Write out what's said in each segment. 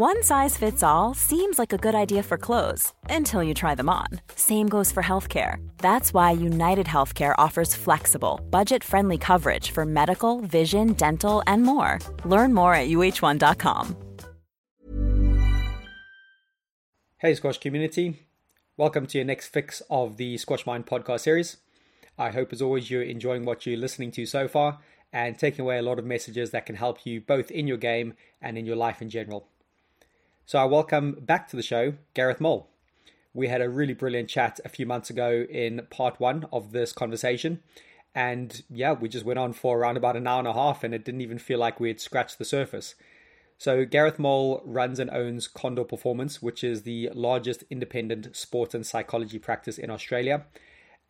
One size fits all seems like a good idea for clothes until you try them on. Same goes for healthcare. That's why United Healthcare offers flexible, budget friendly coverage for medical, vision, dental, and more. Learn more at uh1.com. Hey, Squash community. Welcome to your next fix of the Squash Mind podcast series. I hope, as always, you're enjoying what you're listening to so far and taking away a lot of messages that can help you both in your game and in your life in general. So I welcome back to the show Gareth Mole. We had a really brilliant chat a few months ago in part one of this conversation. And yeah, we just went on for around about an hour and a half, and it didn't even feel like we had scratched the surface. So, Gareth Mole runs and owns Condor Performance, which is the largest independent sports and psychology practice in Australia.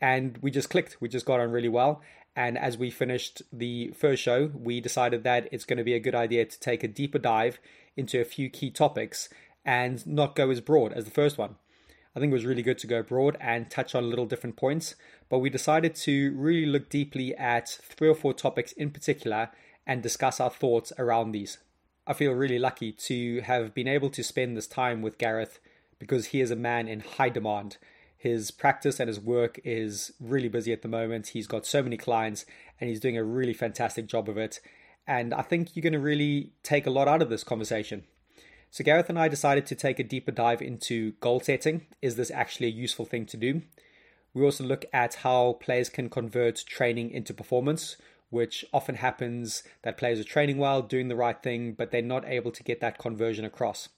And we just clicked, we just got on really well. And as we finished the first show, we decided that it's going to be a good idea to take a deeper dive into a few key topics and not go as broad as the first one. I think it was really good to go broad and touch on little different points, but we decided to really look deeply at three or four topics in particular and discuss our thoughts around these. I feel really lucky to have been able to spend this time with Gareth because he is a man in high demand. His practice and his work is really busy at the moment. He's got so many clients and he's doing a really fantastic job of it. And I think you're going to really take a lot out of this conversation. So, Gareth and I decided to take a deeper dive into goal setting. Is this actually a useful thing to do? We also look at how players can convert training into performance, which often happens that players are training well, doing the right thing, but they're not able to get that conversion across.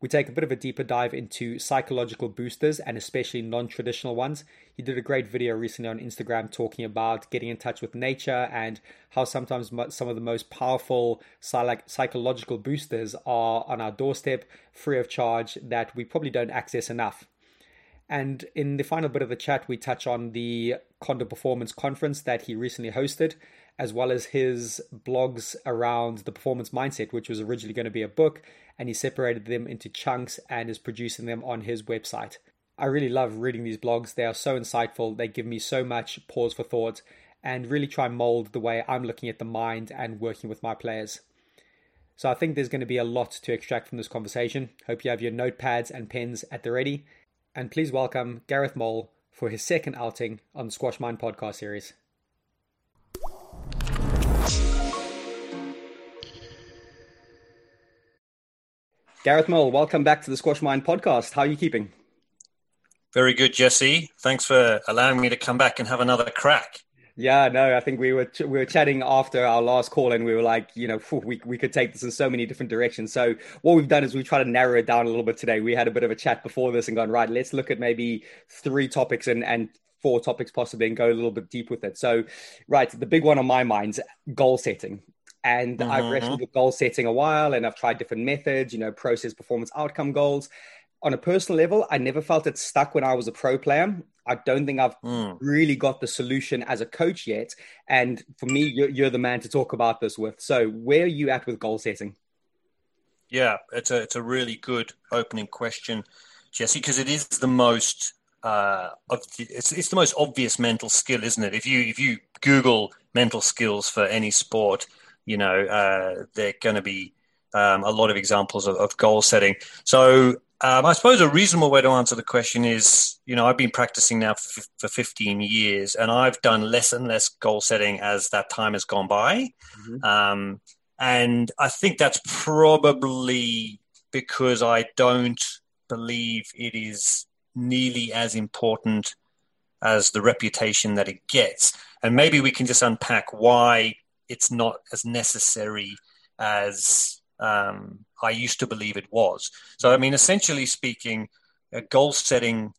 We take a bit of a deeper dive into psychological boosters and especially non traditional ones. He did a great video recently on Instagram talking about getting in touch with nature and how sometimes some of the most powerful psychological boosters are on our doorstep, free of charge, that we probably don't access enough. And in the final bit of the chat, we touch on the Condor Performance Conference that he recently hosted, as well as his blogs around the performance mindset, which was originally going to be a book, and he separated them into chunks and is producing them on his website. I really love reading these blogs. They are so insightful. They give me so much pause for thought and really try and mold the way I'm looking at the mind and working with my players. So I think there's going to be a lot to extract from this conversation. Hope you have your notepads and pens at the ready and please welcome Gareth Mole for his second outing on the Squash Mind podcast series. Gareth Mole, welcome back to the Squash Mind podcast. How are you keeping? Very good, Jesse. Thanks for allowing me to come back and have another crack. Yeah, no, I think we were ch- we were chatting after our last call, and we were like, you know, phew, we we could take this in so many different directions. So what we've done is we try to narrow it down a little bit today. We had a bit of a chat before this and gone right. Let's look at maybe three topics and and four topics possibly, and go a little bit deep with it. So, right, the big one on my mind's goal setting. And mm-hmm. I've wrestled with goal setting a while, and I've tried different methods, you know, process, performance, outcome goals on a personal level, I never felt it stuck when I was a pro player. I don't think I've mm. really got the solution as a coach yet. And for me, you're, you're, the man to talk about this with. So, where are you at with goal setting? Yeah, it's a it's a really good opening question, Jesse, because it is the most uh, it's it's the most obvious mental skill, isn't it? If you if you Google mental skills for any sport, you know uh, they're going to be um, a lot of examples of, of goal setting. So um, I suppose a reasonable way to answer the question is, you know, I've been practicing now for, for 15 years, and I've done less and less goal setting as that time has gone by. Mm-hmm. Um, and I think that's probably because I don't believe it is nearly as important as the reputation that it gets. And maybe we can just unpack why it's not as necessary as um, I used to believe it was. So, I mean, essentially speaking, goal setting,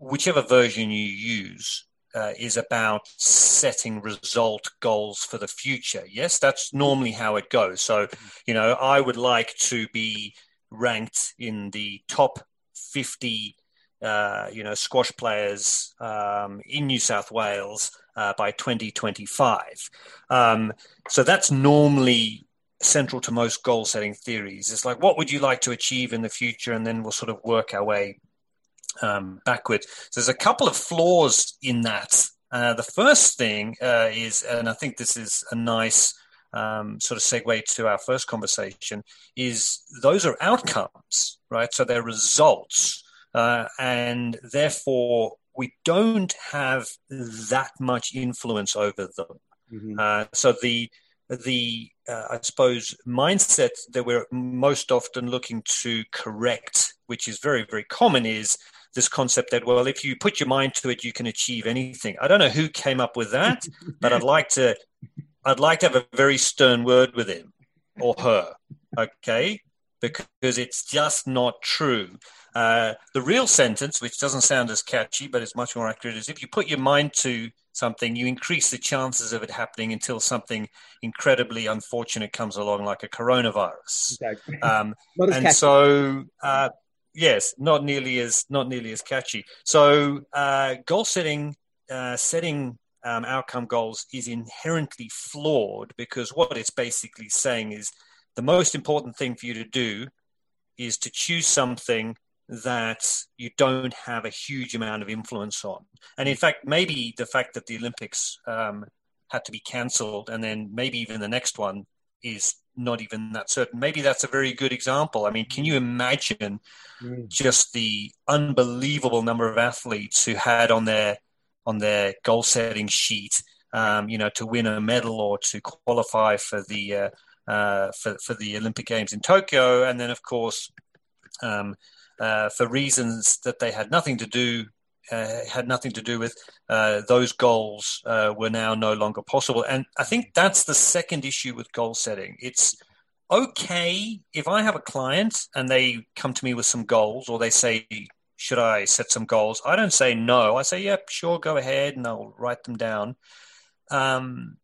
whichever version you use, uh, is about setting result goals for the future. Yes, that's normally how it goes. So, you know, I would like to be ranked in the top 50, uh, you know, squash players um, in New South Wales uh, by 2025. Um, so that's normally central to most goal setting theories. It's like, what would you like to achieve in the future? And then we'll sort of work our way um, backwards. So there's a couple of flaws in that. Uh, the first thing uh, is, and I think this is a nice um, sort of segue to our first conversation, is those are outcomes, right? So they're results. Uh, and therefore, we don't have that much influence over them. Mm-hmm. Uh, so the the uh, I suppose mindset that we're most often looking to correct, which is very very common, is this concept that well, if you put your mind to it, you can achieve anything. I don't know who came up with that, but I'd like to I'd like to have a very stern word with him or her, okay? Because it's just not true. Uh, the real sentence, which doesn't sound as catchy but it's much more accurate, is if you put your mind to something, you increase the chances of it happening until something incredibly unfortunate comes along, like a coronavirus. Exactly. Um, and catchy. so, uh, yes, not nearly as not nearly as catchy. So, uh, goal setting, uh, setting um, outcome goals is inherently flawed because what it's basically saying is the most important thing for you to do is to choose something that you don't have a huge amount of influence on. And in fact, maybe the fact that the Olympics um, had to be cancelled and then maybe even the next one is not even that certain. Maybe that's a very good example. I mean, can you imagine mm. just the unbelievable number of athletes who had on their on their goal setting sheet, um, you know, to win a medal or to qualify for the uh, uh, for for the Olympic Games in Tokyo, and then of course. Um, uh, for reasons that they had nothing to do uh, had nothing to do with uh, those goals uh, were now no longer possible. And I think that's the second issue with goal setting. It's okay if I have a client and they come to me with some goals or they say, should I set some goals? I don't say no. I say, yep, sure, go ahead, and I'll write them down. Um,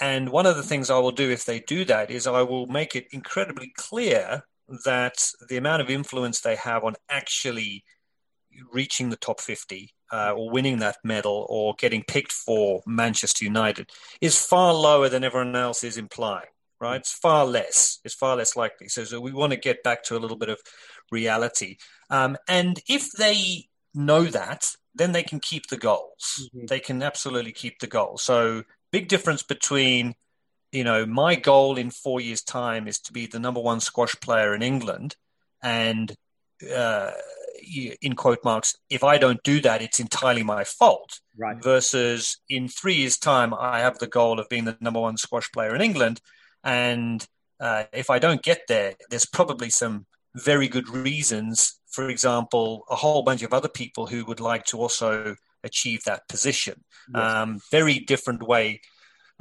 and one of the things I will do if they do that is I will make it incredibly clear that the amount of influence they have on actually reaching the top 50 uh, or winning that medal or getting picked for Manchester United is far lower than everyone else is implying, right? It's far less. It's far less likely. So, so we want to get back to a little bit of reality. Um, and if they know that, then they can keep the goals. Mm-hmm. They can absolutely keep the goals. So, big difference between you know, my goal in four years' time is to be the number one squash player in England, and uh, in quote marks, if I don't do that, it's entirely my fault. Right. Versus in three years' time, I have the goal of being the number one squash player in England. And uh, if I don't get there, there's probably some very good reasons. For example, a whole bunch of other people who would like to also achieve that position. Yes. Um, very different way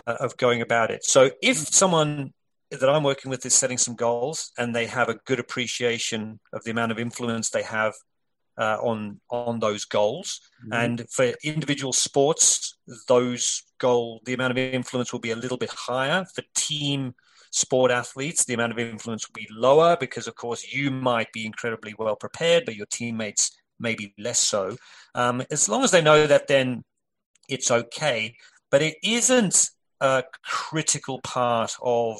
uh, of going about it. So if someone that I'm working with is setting some goals and they have a good appreciation of the amount of influence they have uh, on on those goals. Mm-hmm. And for individual sports, those goal the amount of influence will be a little bit higher. For team sport athletes, the amount of influence will be lower because, of course, you might be incredibly well prepared, but your teammates maybe less so. Um, as long as they know that, then it's okay. But it isn't a critical part of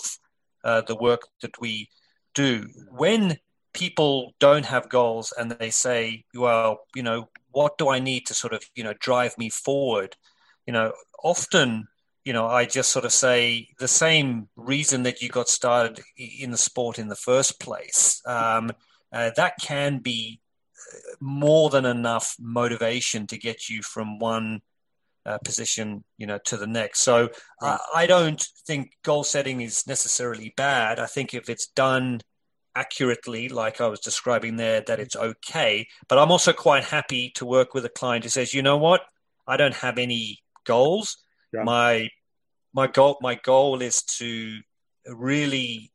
uh, the work that we do. When people don't have goals and they say, well, you know, what do I need to sort of, you know, drive me forward? You know, often, you know, I just sort of say the same reason that you got started in the sport in the first place. Um, uh, that can be more than enough motivation to get you from one uh, position, you know, to the next. So. I, I don't think goal setting is necessarily bad. I think if it's done accurately, like I was describing there, that it's okay. But I'm also quite happy to work with a client who says, you know what, I don't have any goals. Yeah. My my goal my goal is to really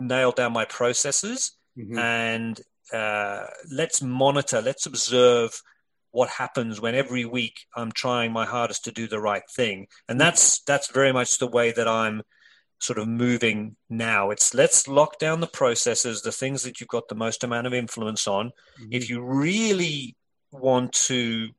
nail down my processes mm-hmm. and uh, let's monitor, let's observe what happens when every week I'm trying my hardest to do the right thing. And that's that's very much the way that I'm sort of moving now. It's let's lock down the processes, the things that you've got the most amount of influence on. Mm-hmm. If you really want to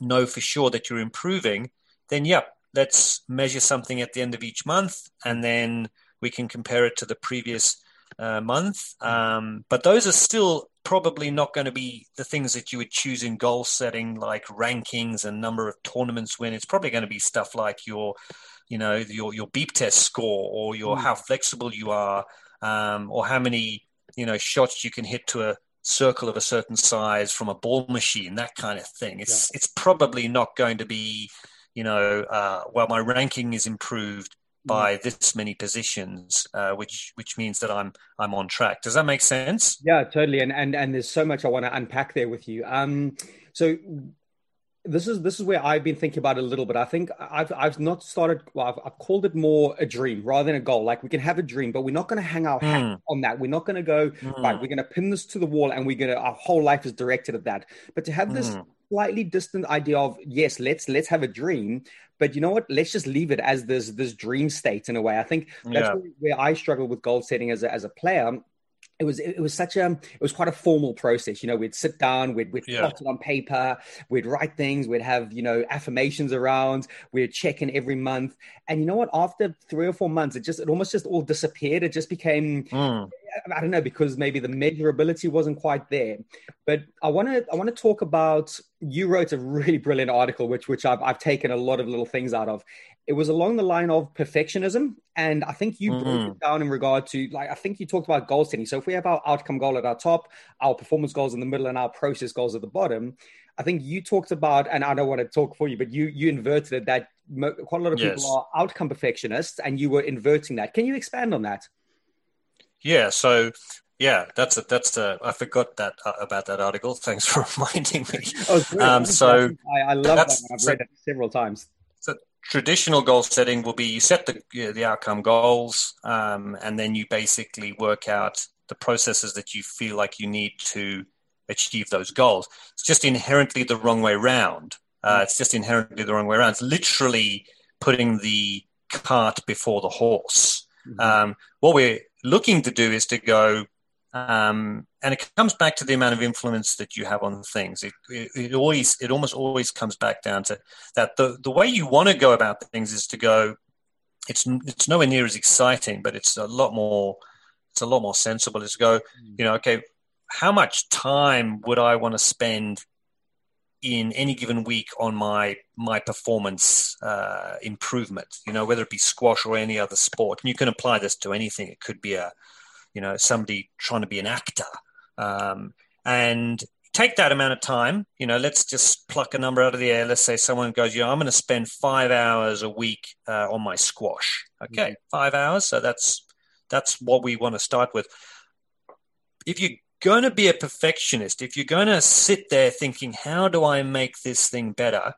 know for sure that you're improving, then yep, let's measure something at the end of each month and then we can compare it to the previous uh, month. Um, but those are still probably not going to be the things that you would choose in goal setting, like rankings and number of tournaments win. It's probably going to be stuff like your, you know, your your beep test score or your mm. how flexible you are, um, or how many you know shots you can hit to a circle of a certain size from a ball machine, that kind of thing. It's yeah. it's probably not going to be, you know, uh, well, my ranking is improved by this many positions, uh, which which means that I'm I'm on track. Does that make sense? Yeah, totally. And and and there's so much I want to unpack there with you. Um, so this is this is where I've been thinking about it a little bit. I think I've I've not started. Well, I've, I've called it more a dream rather than a goal. Like we can have a dream, but we're not going to hang our hat mm. on that. We're not going to go mm. right. We're going to pin this to the wall, and we're going to our whole life is directed at that. But to have this mm. Slightly distant idea of yes, let's let's have a dream, but you know what? Let's just leave it as this this dream state in a way. I think that's yeah. where, where I struggle with goal setting as a, as a player it was it was such a it was quite a formal process you know we'd sit down we'd we'd yeah. plot it on paper we'd write things we'd have you know affirmations around we'd check in every month. And you know what? After three or four months it just it almost just all disappeared. It just became mm. i don't know because maybe the measurability wasn't quite there. But i want to i want to talk about you wrote a really brilliant article which which I've, I've taken a lot of little things out of it was along the line of perfectionism and i think you mm-hmm. broke it down in regard to like i think you talked about goal setting so if we have our outcome goal at our top our performance goals in the middle and our process goals at the bottom i think you talked about and i don't want to talk for you but you you inverted it that quite a lot of yes. people are outcome perfectionists and you were inverting that can you expand on that yeah so yeah, that's a, that's a, I forgot that uh, about that article. Thanks for reminding me. Oh, um, so I, I love that. I've read it several times traditional goal setting will be you set the you know, the outcome goals, um, and then you basically work out the processes that you feel like you need to achieve those goals. It's just inherently the wrong way around. Uh, it's just inherently the wrong way around. It's literally putting the cart before the horse. Mm-hmm. Um, what we're looking to do is to go um, and it comes back to the amount of influence that you have on things. It, it, it, always, it almost always comes back down to that. The, the way you want to go about things is to go, it's, it's nowhere near as exciting, but it's a lot more, it's a lot more sensible is to go, you know, okay, how much time would I want to spend in any given week on my my performance uh, improvement. You know, whether it be squash or any other sport, and you can apply this to anything. It could be a you know somebody trying to be an actor um, and take that amount of time, you know, let's just pluck a number out of the air. Let's say someone goes, you know, I'm going to spend five hours a week uh, on my squash. Okay, mm-hmm. five hours. So that's that's what we want to start with. If you're going to be a perfectionist, if you're going to sit there thinking, how do I make this thing better?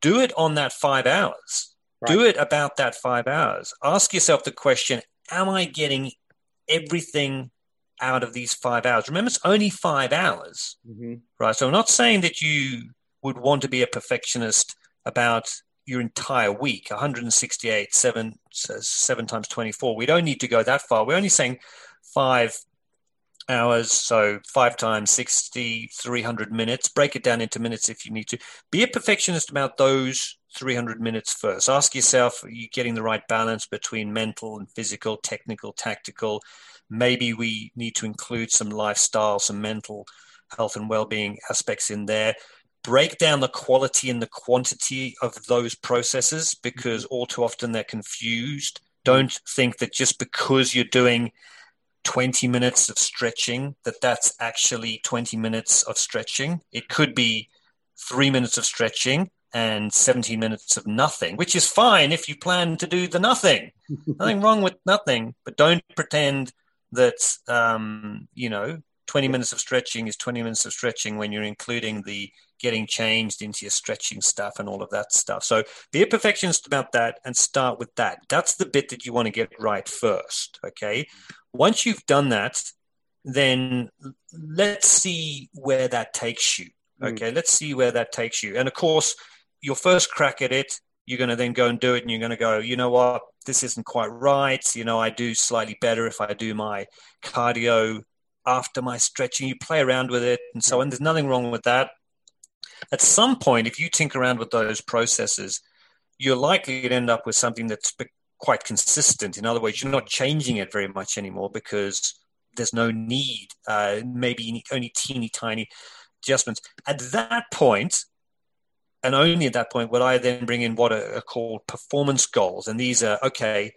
Do it on that five hours. Right. Do it about that five hours. Ask yourself the question, am I getting everything out of these five hours. Remember, it's only five hours, mm-hmm. right? So I'm not saying that you would want to be a perfectionist about your entire week 168 seven seven times 24 we don't need to go that far we're only saying five hours so five times 60 300 minutes. Break it down into minutes if you need to. Be a perfectionist about those 300 minutes first. Ask yourself are you getting the right balance between mental and physical technical tactical? Maybe we need to include some lifestyle, some mental health and well-being aspects in there. Break down the quality and the quantity of those processes because mm-hmm. all too often they're confused. Don't think that just because you're doing 20 minutes of stretching that that's actually 20 minutes of stretching. It could be three minutes of stretching and 17 minutes of nothing, which is fine if you plan to do the nothing. nothing wrong with nothing, but don't pretend that um, you know 20 minutes of stretching is 20 minutes of stretching when you're including the getting changed into your stretching stuff and all of that stuff. So be a perfectionist about that and start with that. That's the bit that you want to get right first. Okay. Once you've done that, then let's see where that takes you. Mm. Okay. Mm. Let's see where that takes you. And of course, your first crack at it you're going to then go and do it and you're going to go, you know what, this isn't quite right. You know, I do slightly better if I do my cardio after my stretching. You play around with it and so on. There's nothing wrong with that. At some point, if you tinker around with those processes, you're likely to end up with something that's quite consistent. In other words, you're not changing it very much anymore because there's no need, uh, maybe only teeny tiny adjustments. At that point, and only at that point would I then bring in what are, called performance goals. And these are okay,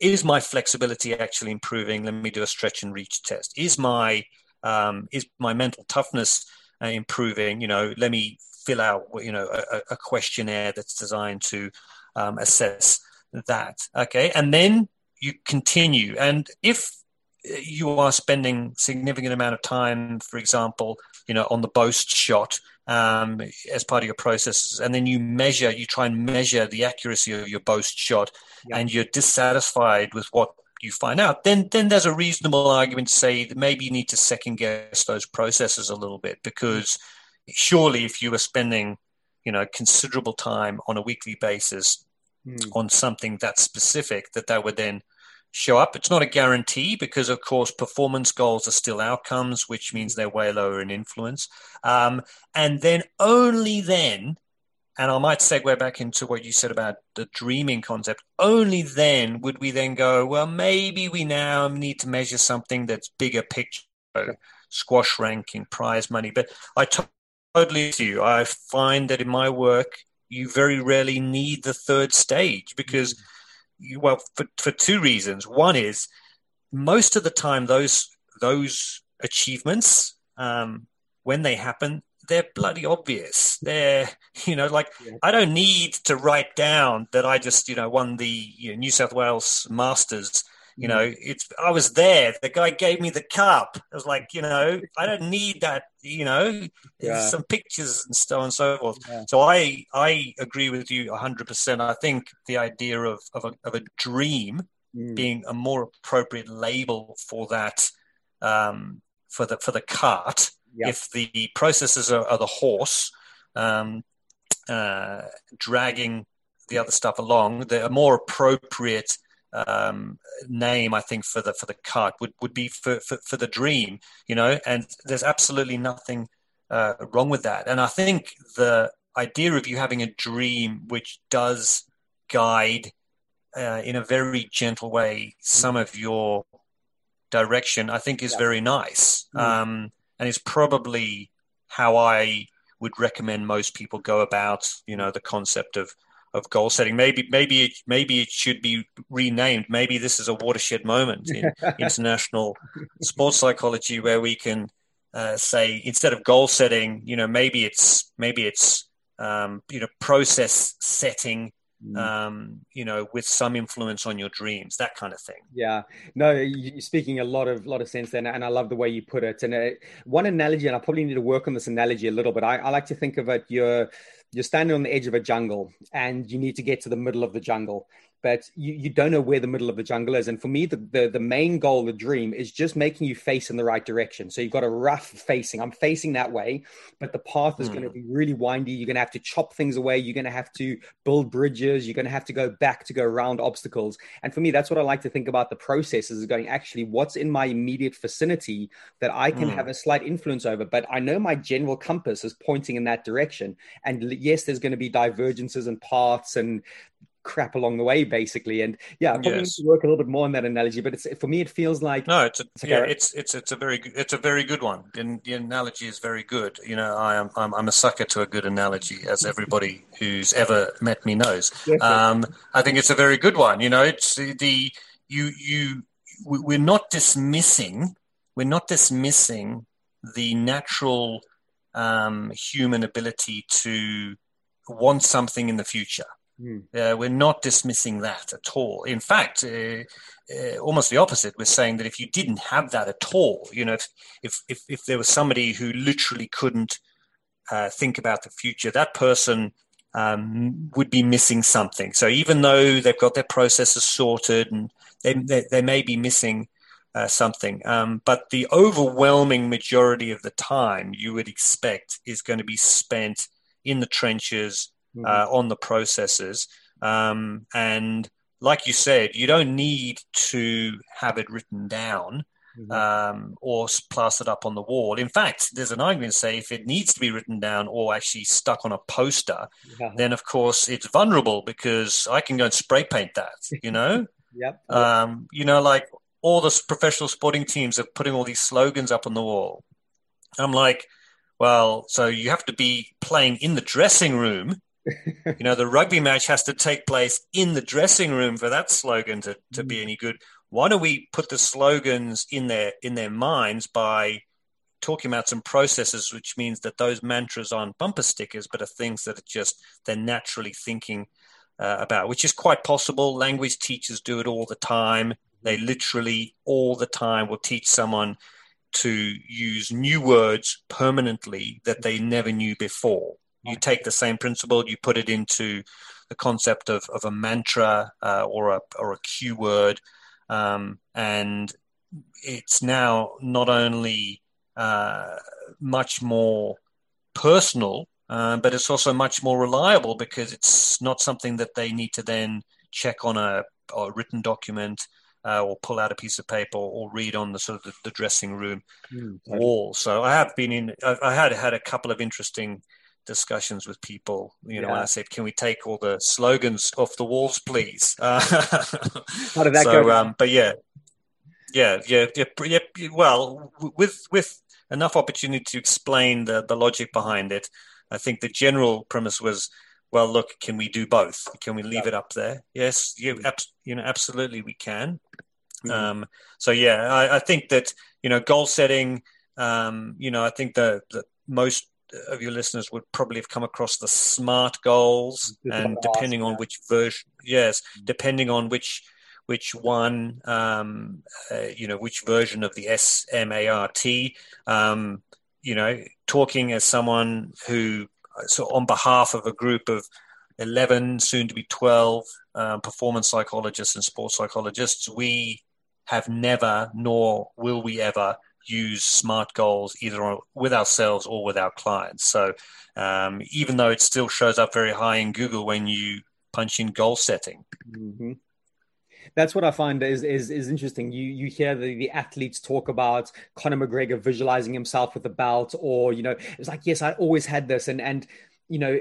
is my flexibility actually improving? Let me do a stretch and reach test. Is my um, is my mental toughness uh, improving? You know, let me fill out you know a, a questionnaire that's designed to um, assess that. Okay, and then you continue. And if you are spending significant amount of time, for example, you know, on the boast shot um, as part of your processes, and then you measure, you try and measure the accuracy of your boast shot, yeah. and you're dissatisfied with what you find out, then then there's a reasonable argument to say that maybe you need to second guess those processes a little bit because surely if you were spending you know considerable time on a weekly basis mm. on something that specific that that would then show up. It's not a guarantee because, of course, performance goals are still outcomes, which means they're way lower in influence. Um, and then only then, and I might segue back into what you said about the dreaming concept, only then would we then go, well, maybe we now need to measure something that's bigger picture, squash ranking, prize money. But I totally see you. I find that in my work, you very rarely need the third stage because. Mm-hmm well, for, for two reasons. One is most of the time those those achievements, um, when they happen, they're bloody obvious. They're, you know, like yeah. I don't need to write down that I just, you know, won the you know, New South Wales Masters you know, it's I was there. The guy gave me the cup. I was like, you know, I don't need that. You know, yeah. some pictures and so on and so forth. Yeah. So I I agree with you hundred percent. I think the idea of of a, of a dream mm. being a more appropriate label for that um, for the for the cart. Yeah. If the processes are, are the horse um, uh, dragging the other stuff along, they're more appropriate um, name I think for the for the cart would, would be for, for, for the dream, you know, and there's absolutely nothing uh, wrong with that. And I think the idea of you having a dream which does guide uh, in a very gentle way some of your direction, I think is yeah. very nice. Mm. Um, and it's probably how I would recommend most people go about, you know, the concept of of goal setting. Maybe maybe it, maybe it should be renamed. Maybe this is a watershed moment in international sports psychology where we can uh, say instead of goal setting, you know, maybe it's maybe it's um, you know process setting Mm. um, you know, with some influence on your dreams, that kind of thing. Yeah, no, you're speaking a lot of lot of sense there, and I love the way you put it. And uh, one analogy, and I probably need to work on this analogy a little bit. I, I like to think of it: you're you're standing on the edge of a jungle, and you need to get to the middle of the jungle but you, you don't know where the middle of the jungle is. And for me, the, the, the main goal, the dream, is just making you face in the right direction. So you've got a rough facing. I'm facing that way, but the path is mm. going to be really windy. You're going to have to chop things away. You're going to have to build bridges. You're going to have to go back to go around obstacles. And for me, that's what I like to think about the processes is going, actually, what's in my immediate vicinity that I can mm. have a slight influence over? But I know my general compass is pointing in that direction. And yes, there's going to be divergences and paths and crap along the way, basically. And yeah, I probably yes. need to work a little bit more on that analogy. But it's for me, it feels like no, it's a, it's yeah, it's it's it's a very it's a very good one. And the analogy is very good. You know, I am I'm, I'm a sucker to a good analogy, as everybody who's ever met me knows. Um, I think it's a very good one. You know, it's the you you we're not dismissing we're not dismissing the natural um, human ability to want something in the future. Mm. Uh, we're not dismissing that at all. In fact, uh, uh, almost the opposite. We're saying that if you didn't have that at all, you know, if if if, if there was somebody who literally couldn't uh, think about the future, that person um, would be missing something. So even though they've got their processes sorted and they they, they may be missing. Uh, something, um, but the overwhelming majority of the time you would expect is going to be spent in the trenches, mm-hmm. uh, on the processes. Um, and like you said, you don't need to have it written down mm-hmm. um, or plastered up on the wall. In fact, there's an argument to say if it needs to be written down or actually stuck on a poster, yeah. then of course it's vulnerable because I can go and spray paint that, you know? yep. Um, you know, like all the professional sporting teams are putting all these slogans up on the wall. I'm like, well, so you have to be playing in the dressing room you know, the rugby match has to take place in the dressing room for that slogan to, to be mm. any good. Why don't we put the slogans in their in their minds by talking about some processes, which means that those mantras aren't bumper stickers, but are things that are just they're naturally thinking uh, about, which is quite possible. Language teachers do it all the time. They literally all the time will teach someone to use new words permanently that they never knew before you take the same principle, you put it into the concept of, of a mantra uh, or a or a cue word, um, and it's now not only uh, much more personal, uh, but it's also much more reliable because it's not something that they need to then check on a, a written document. Uh, or pull out a piece of paper or read on the sort of the, the dressing room mm, wall. So I have been in. I, I had had a couple of interesting discussions with people. You know, yeah. I said, "Can we take all the slogans off the walls, please?" Uh, How did that so, go? Um, but yeah, yeah, yeah, yeah, yeah. Well, with with enough opportunity to explain the the logic behind it, I think the general premise was, well, look, can we do both? Can we leave yeah. it up there? Yes, you, ab- you know, absolutely, we can. Mm-hmm. Um, so yeah, I, I, think that you know, goal setting. Um, you know, I think the, the most of your listeners would probably have come across the smart goals and depending on which version yes depending on which which one um, uh, you know which version of the smart um, you know talking as someone who so on behalf of a group of 11 soon to be 12 um, performance psychologists and sports psychologists we have never nor will we ever use smart goals either with ourselves or with our clients. So um, even though it still shows up very high in Google when you punch in goal setting. Mm-hmm. That's what I find is, is is interesting. You you hear the, the athletes talk about Conor McGregor visualizing himself with the belt, or you know, it's like yes, I always had this, and and you know,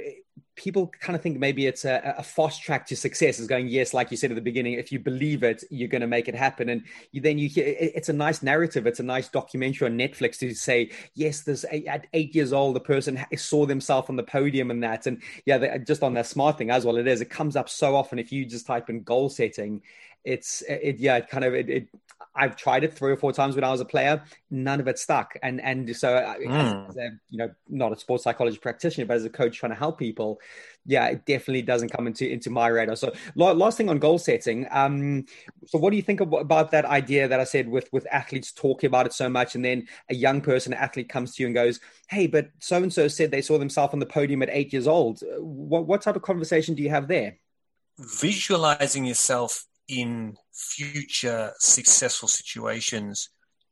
people kind of think maybe it's a, a, fast track to success is going yes like you said at the beginning if you believe it you're going to make it happen. And you, then you hear it's a nice narrative. It's a nice documentary on netflix to say yes there's at eight years old the person saw themselves on the podium and that. And yeah just on that smart thing as well it is. It comes up so often if you just type in goal setting it's it yeah it kind of it, it I've tried it three or four times when I was a player. None of it stuck. And and so, mm. as a, you know, not a sports psychology practitioner, but as a coach trying to help people, yeah, it definitely doesn't come into into my radar. So, last thing on goal setting. Um, so, what do you think about that idea that I said with with athletes talking about it so much, and then a young person, an athlete, comes to you and goes, "Hey, but so and so said they saw themselves on the podium at eight years old." What what type of conversation do you have there? Visualizing yourself in future successful situations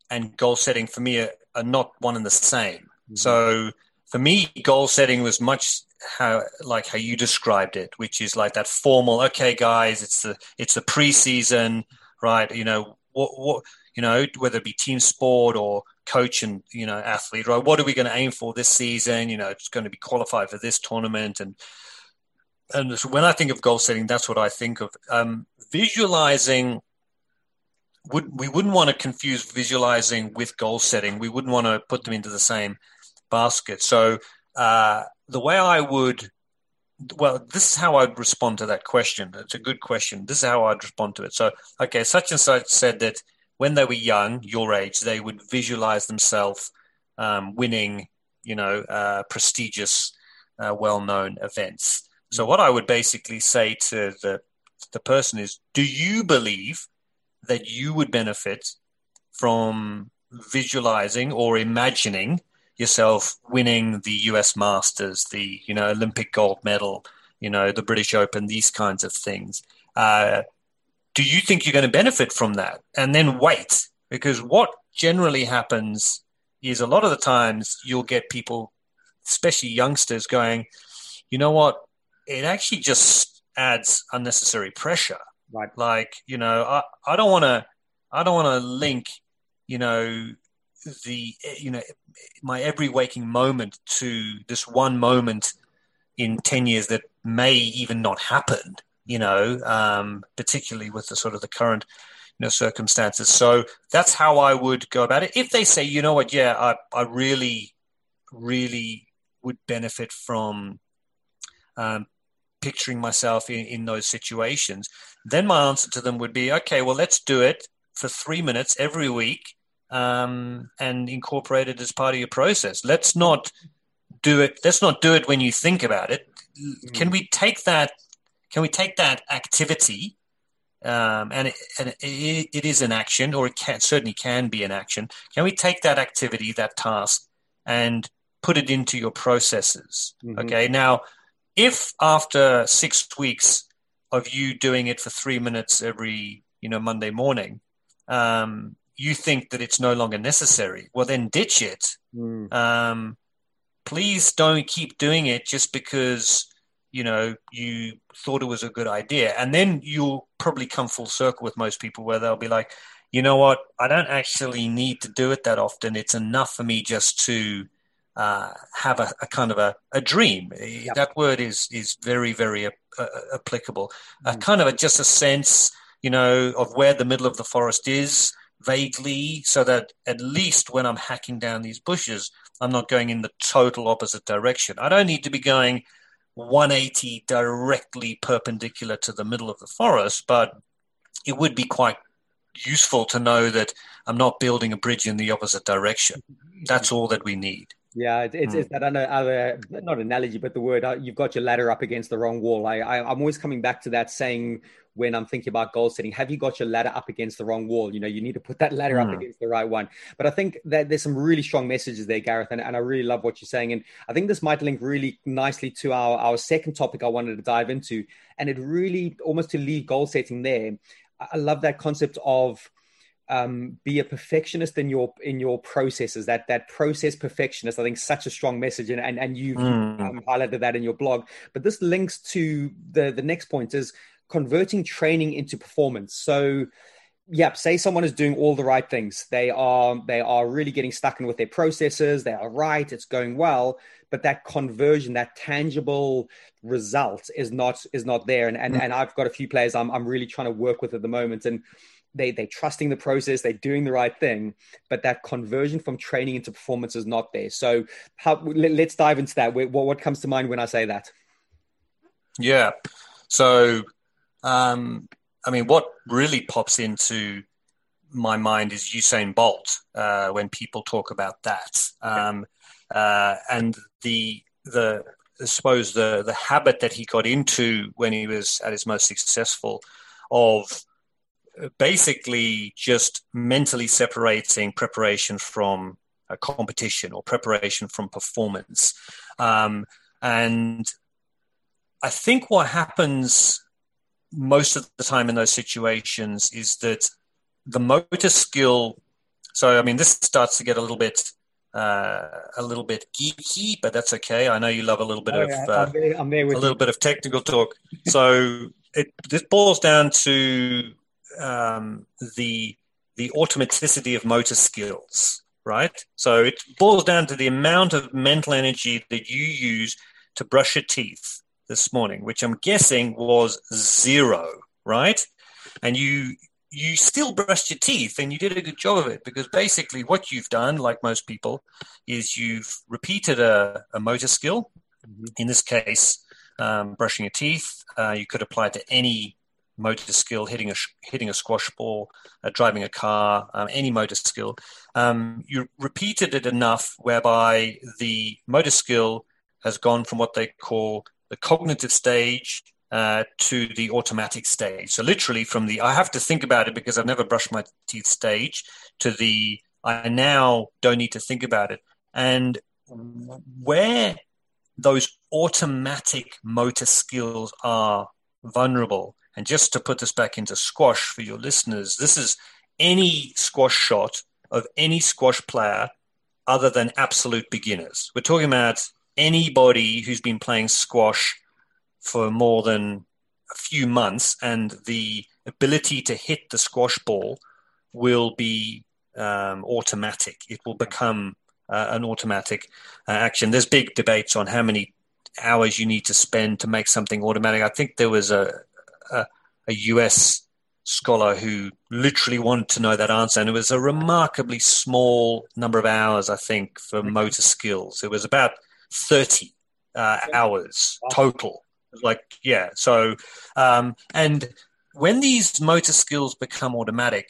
and goal setting for me are, are not one and the same. Mm-hmm. So for me, goal setting was much how like how you described it, which is like that formal. Okay, guys, it's the it's the preseason, right? You know what what you know whether it be team sport or coach and you know athlete, right? What are we going to aim for this season? You know, it's going to be qualified for this tournament and and so when I think of goal setting, that's what I think of. Um, visualizing would we wouldn't want to confuse visualizing with goal setting. We wouldn't want to put them into the same basket. So uh, the way I would, well, this is how I'd respond to that question. It's a good question. This is how I'd respond to it. So, okay, such and such said that when they were young, your age, they would visualize themselves um, winning, you know, uh, prestigious, uh, well-known events. So what I would basically say to the the person is, do you believe that you would benefit from visualizing or imagining yourself winning the US Masters, the you know Olympic gold medal, you know the British Open, these kinds of things? Uh, do you think you're going to benefit from that? And then wait, because what generally happens is a lot of the times you'll get people, especially youngsters, going, you know what, it actually just adds unnecessary pressure. Right. Like, you know, I, I don't want to, I don't want to link, you know, the, you know, my every waking moment to this one moment in 10 years that may even not happen, you know, um, particularly with the sort of the current, you know, circumstances. So that's how I would go about it. If they say, you know what, yeah, I, I really, really would benefit from um, picturing myself in, in those situations, then my answer to them would be, okay, well, let's do it for three minutes every week um, and incorporate it as part of your process. Let's not do it. Let's not do it when you think about it. Mm. Can we take that? Can we take that activity? Um, and, it, and it, it is an action, or it can, certainly can be an action. Can we take that activity, that task, and put it into your processes? Mm-hmm. Okay. Now, if after six weeks of you doing it for three minutes every you know Monday morning, um, you think that it's no longer necessary, well then ditch it. Mm. Um, please don't keep doing it just because you know you thought it was a good idea, and then you'll probably come full circle with most people where they'll be like, you know what, I don't actually need to do it that often. It's enough for me just to uh, have a, a, kind of a, a dream. Yep. That word is is very very uh, applicable. Mm. kind of a, just a sense, you know, of where the middle of the forest is vaguely, so that at least when I'm hacking down these bushes, I'm not going in the total opposite direction. I don't need to be going 180 directly perpendicular to the middle of the forest, but it would be quite useful to know that I'm not building a bridge in the opposite direction. Mm-hmm. That's all that we need. Yeah, it's, it's, it's hmm. that other, not analogy, but the word uh, you've got your ladder up against the wrong wall. I, I, I'm always coming back to that saying when I'm thinking about goal setting, have you got your ladder up against the wrong wall? You know, you need to put that ladder mm. up against the right one. But I think that there's some really strong messages there, Gareth, and, and I really love what you're saying. And I think this might link really nicely to our, our second topic I wanted to dive into. And it really almost to leave goal setting there. I love that concept of um, be a perfectionist in your in your processes. That that process perfectionist, I think, such a strong message, and and, and you've mm. um, highlighted that in your blog. But this links to the the next point is converting training into performance. So, yep say someone is doing all the right things. They are they are really getting stuck in with their processes. They are right. It's going well, but that conversion, that tangible result, is not is not there. And and, mm. and I've got a few players I'm I'm really trying to work with at the moment, and they they're trusting the process, they're doing the right thing, but that conversion from training into performance is not there. So, how, let, us dive into that. What, what comes to mind when I say that? Yeah. So, um, I mean, what really pops into my mind is Usain Bolt uh, when people talk about that, um, uh, and the the I suppose the the habit that he got into when he was at his most successful of basically just mentally separating preparation from a competition or preparation from performance. Um, and I think what happens most of the time in those situations is that the motor skill. So, I mean, this starts to get a little bit uh, a little bit geeky, but that's okay. I know you love a little bit oh, of yeah. uh, I'm there, I'm there a little bit of technical talk. so it this boils down to um, the the automaticity of motor skills, right? So it boils down to the amount of mental energy that you use to brush your teeth this morning, which I'm guessing was zero, right? And you you still brushed your teeth and you did a good job of it because basically what you've done, like most people, is you've repeated a, a motor skill. Mm-hmm. In this case, um, brushing your teeth. Uh, you could apply to any motor skill, hitting a hitting a squash ball, uh, driving a car, um, any motor skill. Um, you repeated it enough whereby the motor skill has gone from what they call the cognitive stage uh, to the automatic stage. So literally from the I have to think about it because I've never brushed my teeth stage to the I now don't need to think about it. And where those automatic motor skills are vulnerable and just to put this back into squash for your listeners, this is any squash shot of any squash player other than absolute beginners. We're talking about anybody who's been playing squash for more than a few months and the ability to hit the squash ball will be um, automatic. It will become uh, an automatic uh, action. There's big debates on how many hours you need to spend to make something automatic. I think there was a, a, a US scholar who literally wanted to know that answer, and it was a remarkably small number of hours, I think, for motor skills. It was about 30 uh, hours total. Like, yeah. So, um, and when these motor skills become automatic,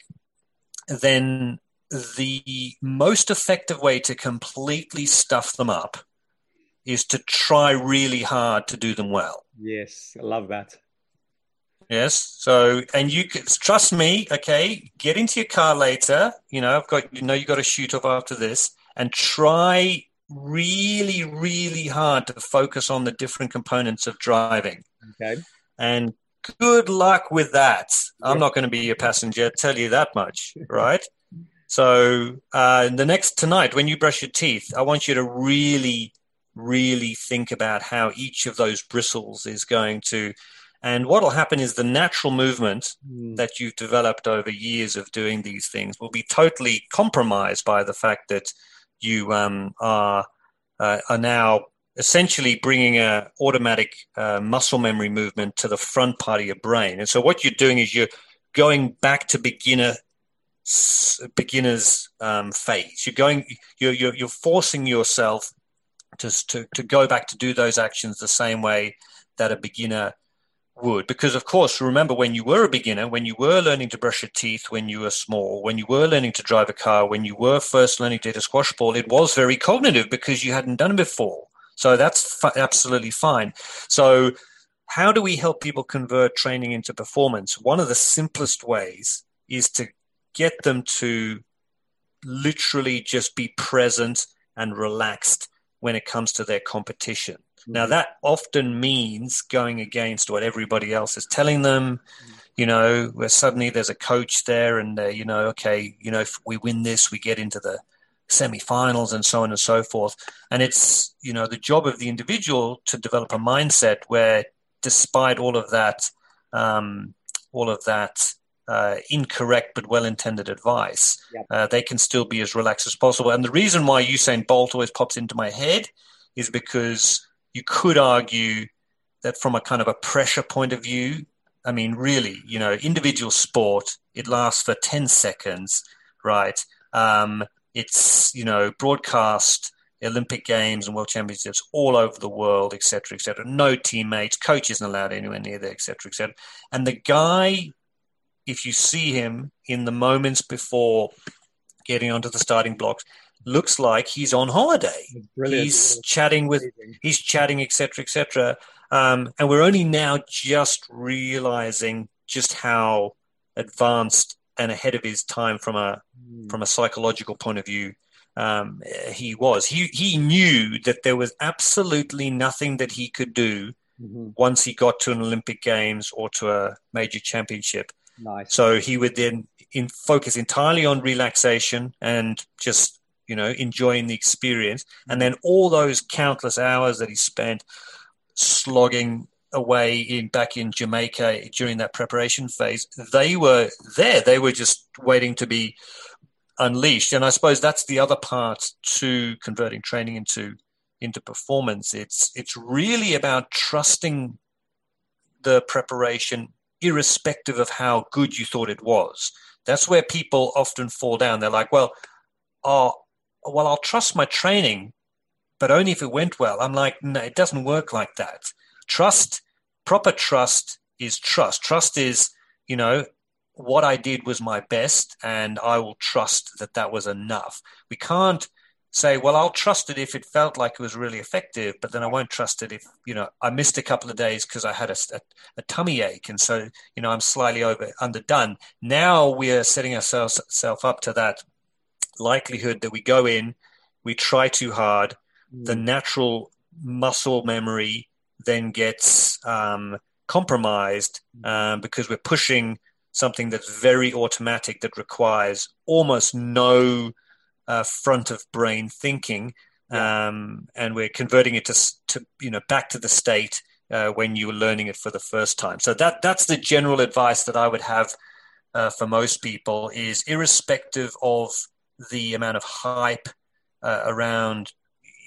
then the most effective way to completely stuff them up is to try really hard to do them well. Yes, I love that. Yes. So, and you can, trust me, okay, get into your car later. You know, I've got, you know, you got to shoot off after this and try really, really hard to focus on the different components of driving. Okay. And good luck with that. I'm not going to be your passenger, tell you that much, right? so, uh, the next tonight, when you brush your teeth, I want you to really, really think about how each of those bristles is going to and what will happen is the natural movement mm. that you've developed over years of doing these things will be totally compromised by the fact that you um, are uh, are now essentially bringing a automatic uh, muscle memory movement to the front part of your brain. And so what you're doing is you're going back to beginner beginner's um, phase. You're going you're, you're, you're forcing yourself to, to to go back to do those actions the same way that a beginner would because of course remember when you were a beginner when you were learning to brush your teeth when you were small when you were learning to drive a car when you were first learning to hit a squash ball it was very cognitive because you hadn't done it before. So that's absolutely fine. So how do we help people convert training into performance? One of the simplest ways is to get them to literally just be present and relaxed when it comes to their competition now, that often means going against what everybody else is telling them, you know, where suddenly there's a coach there and, uh, you know, okay, you know, if we win this, we get into the semi-finals and so on and so forth. And it's, you know, the job of the individual to develop a mindset where despite all of that, um, all of that uh, incorrect but well-intended advice, yep. uh, they can still be as relaxed as possible. And the reason why Usain Bolt always pops into my head is because you could argue that from a kind of a pressure point of view, I mean, really, you know, individual sport, it lasts for 10 seconds, right? Um, it's, you know, broadcast Olympic Games and World Championships all over the world, etc., etc. No teammates, coach isn't allowed anywhere near there, etc., etc. And the guy if you see him in the moments before getting onto the starting blocks, looks like he's on holiday. Brilliant. He's chatting with, he's chatting, etc., etc. Um, and we're only now just realizing just how advanced and ahead of his time from a mm. from a psychological point of view um, he was. He he knew that there was absolutely nothing that he could do mm-hmm. once he got to an Olympic Games or to a major championship. Nice. So he would then in, focus entirely on relaxation and just you know enjoying the experience, and mm. then all those countless hours that he spent slogging away in back in Jamaica during that preparation phase, they were there. They were just waiting to be unleashed. And I suppose that's the other part to converting training into into performance. It's it's really about trusting the preparation, irrespective of how good you thought it was. That's where people often fall down. They're like, well, oh, well, I'll trust my training, but only if it went well. I'm like, no, it doesn't work like that. Trust, proper trust is trust. Trust is, you know, what I did was my best, and I will trust that that was enough. We can't say, well, I'll trust it if it felt like it was really effective, but then I won't trust it if, you know, I missed a couple of days because I had a, a, a, tummy ache. And so, you know, I'm slightly over underdone. Now we are setting ourselves self up to that likelihood that we go in, we try too hard, mm. the natural muscle memory then gets um, compromised mm. um, because we're pushing something that's very automatic that requires almost no uh, front of brain thinking, um, and we're converting it to, to you know back to the state uh, when you were learning it for the first time. So that that's the general advice that I would have uh, for most people is irrespective of the amount of hype uh, around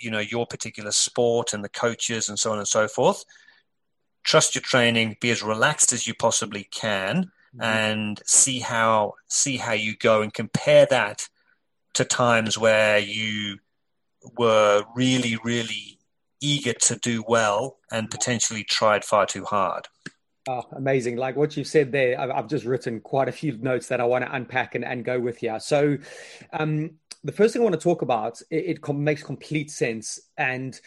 you know your particular sport and the coaches and so on and so forth. Trust your training. Be as relaxed as you possibly can mm-hmm. and see how see how you go and compare that to times where you were really really eager to do well and potentially tried far too hard. Oh, amazing. Like what you've said there, I've, I've, just written quite a few notes that I want to unpack and, and go with here. So, um, the first thing I want to talk about, it, it com- makes complete sense. And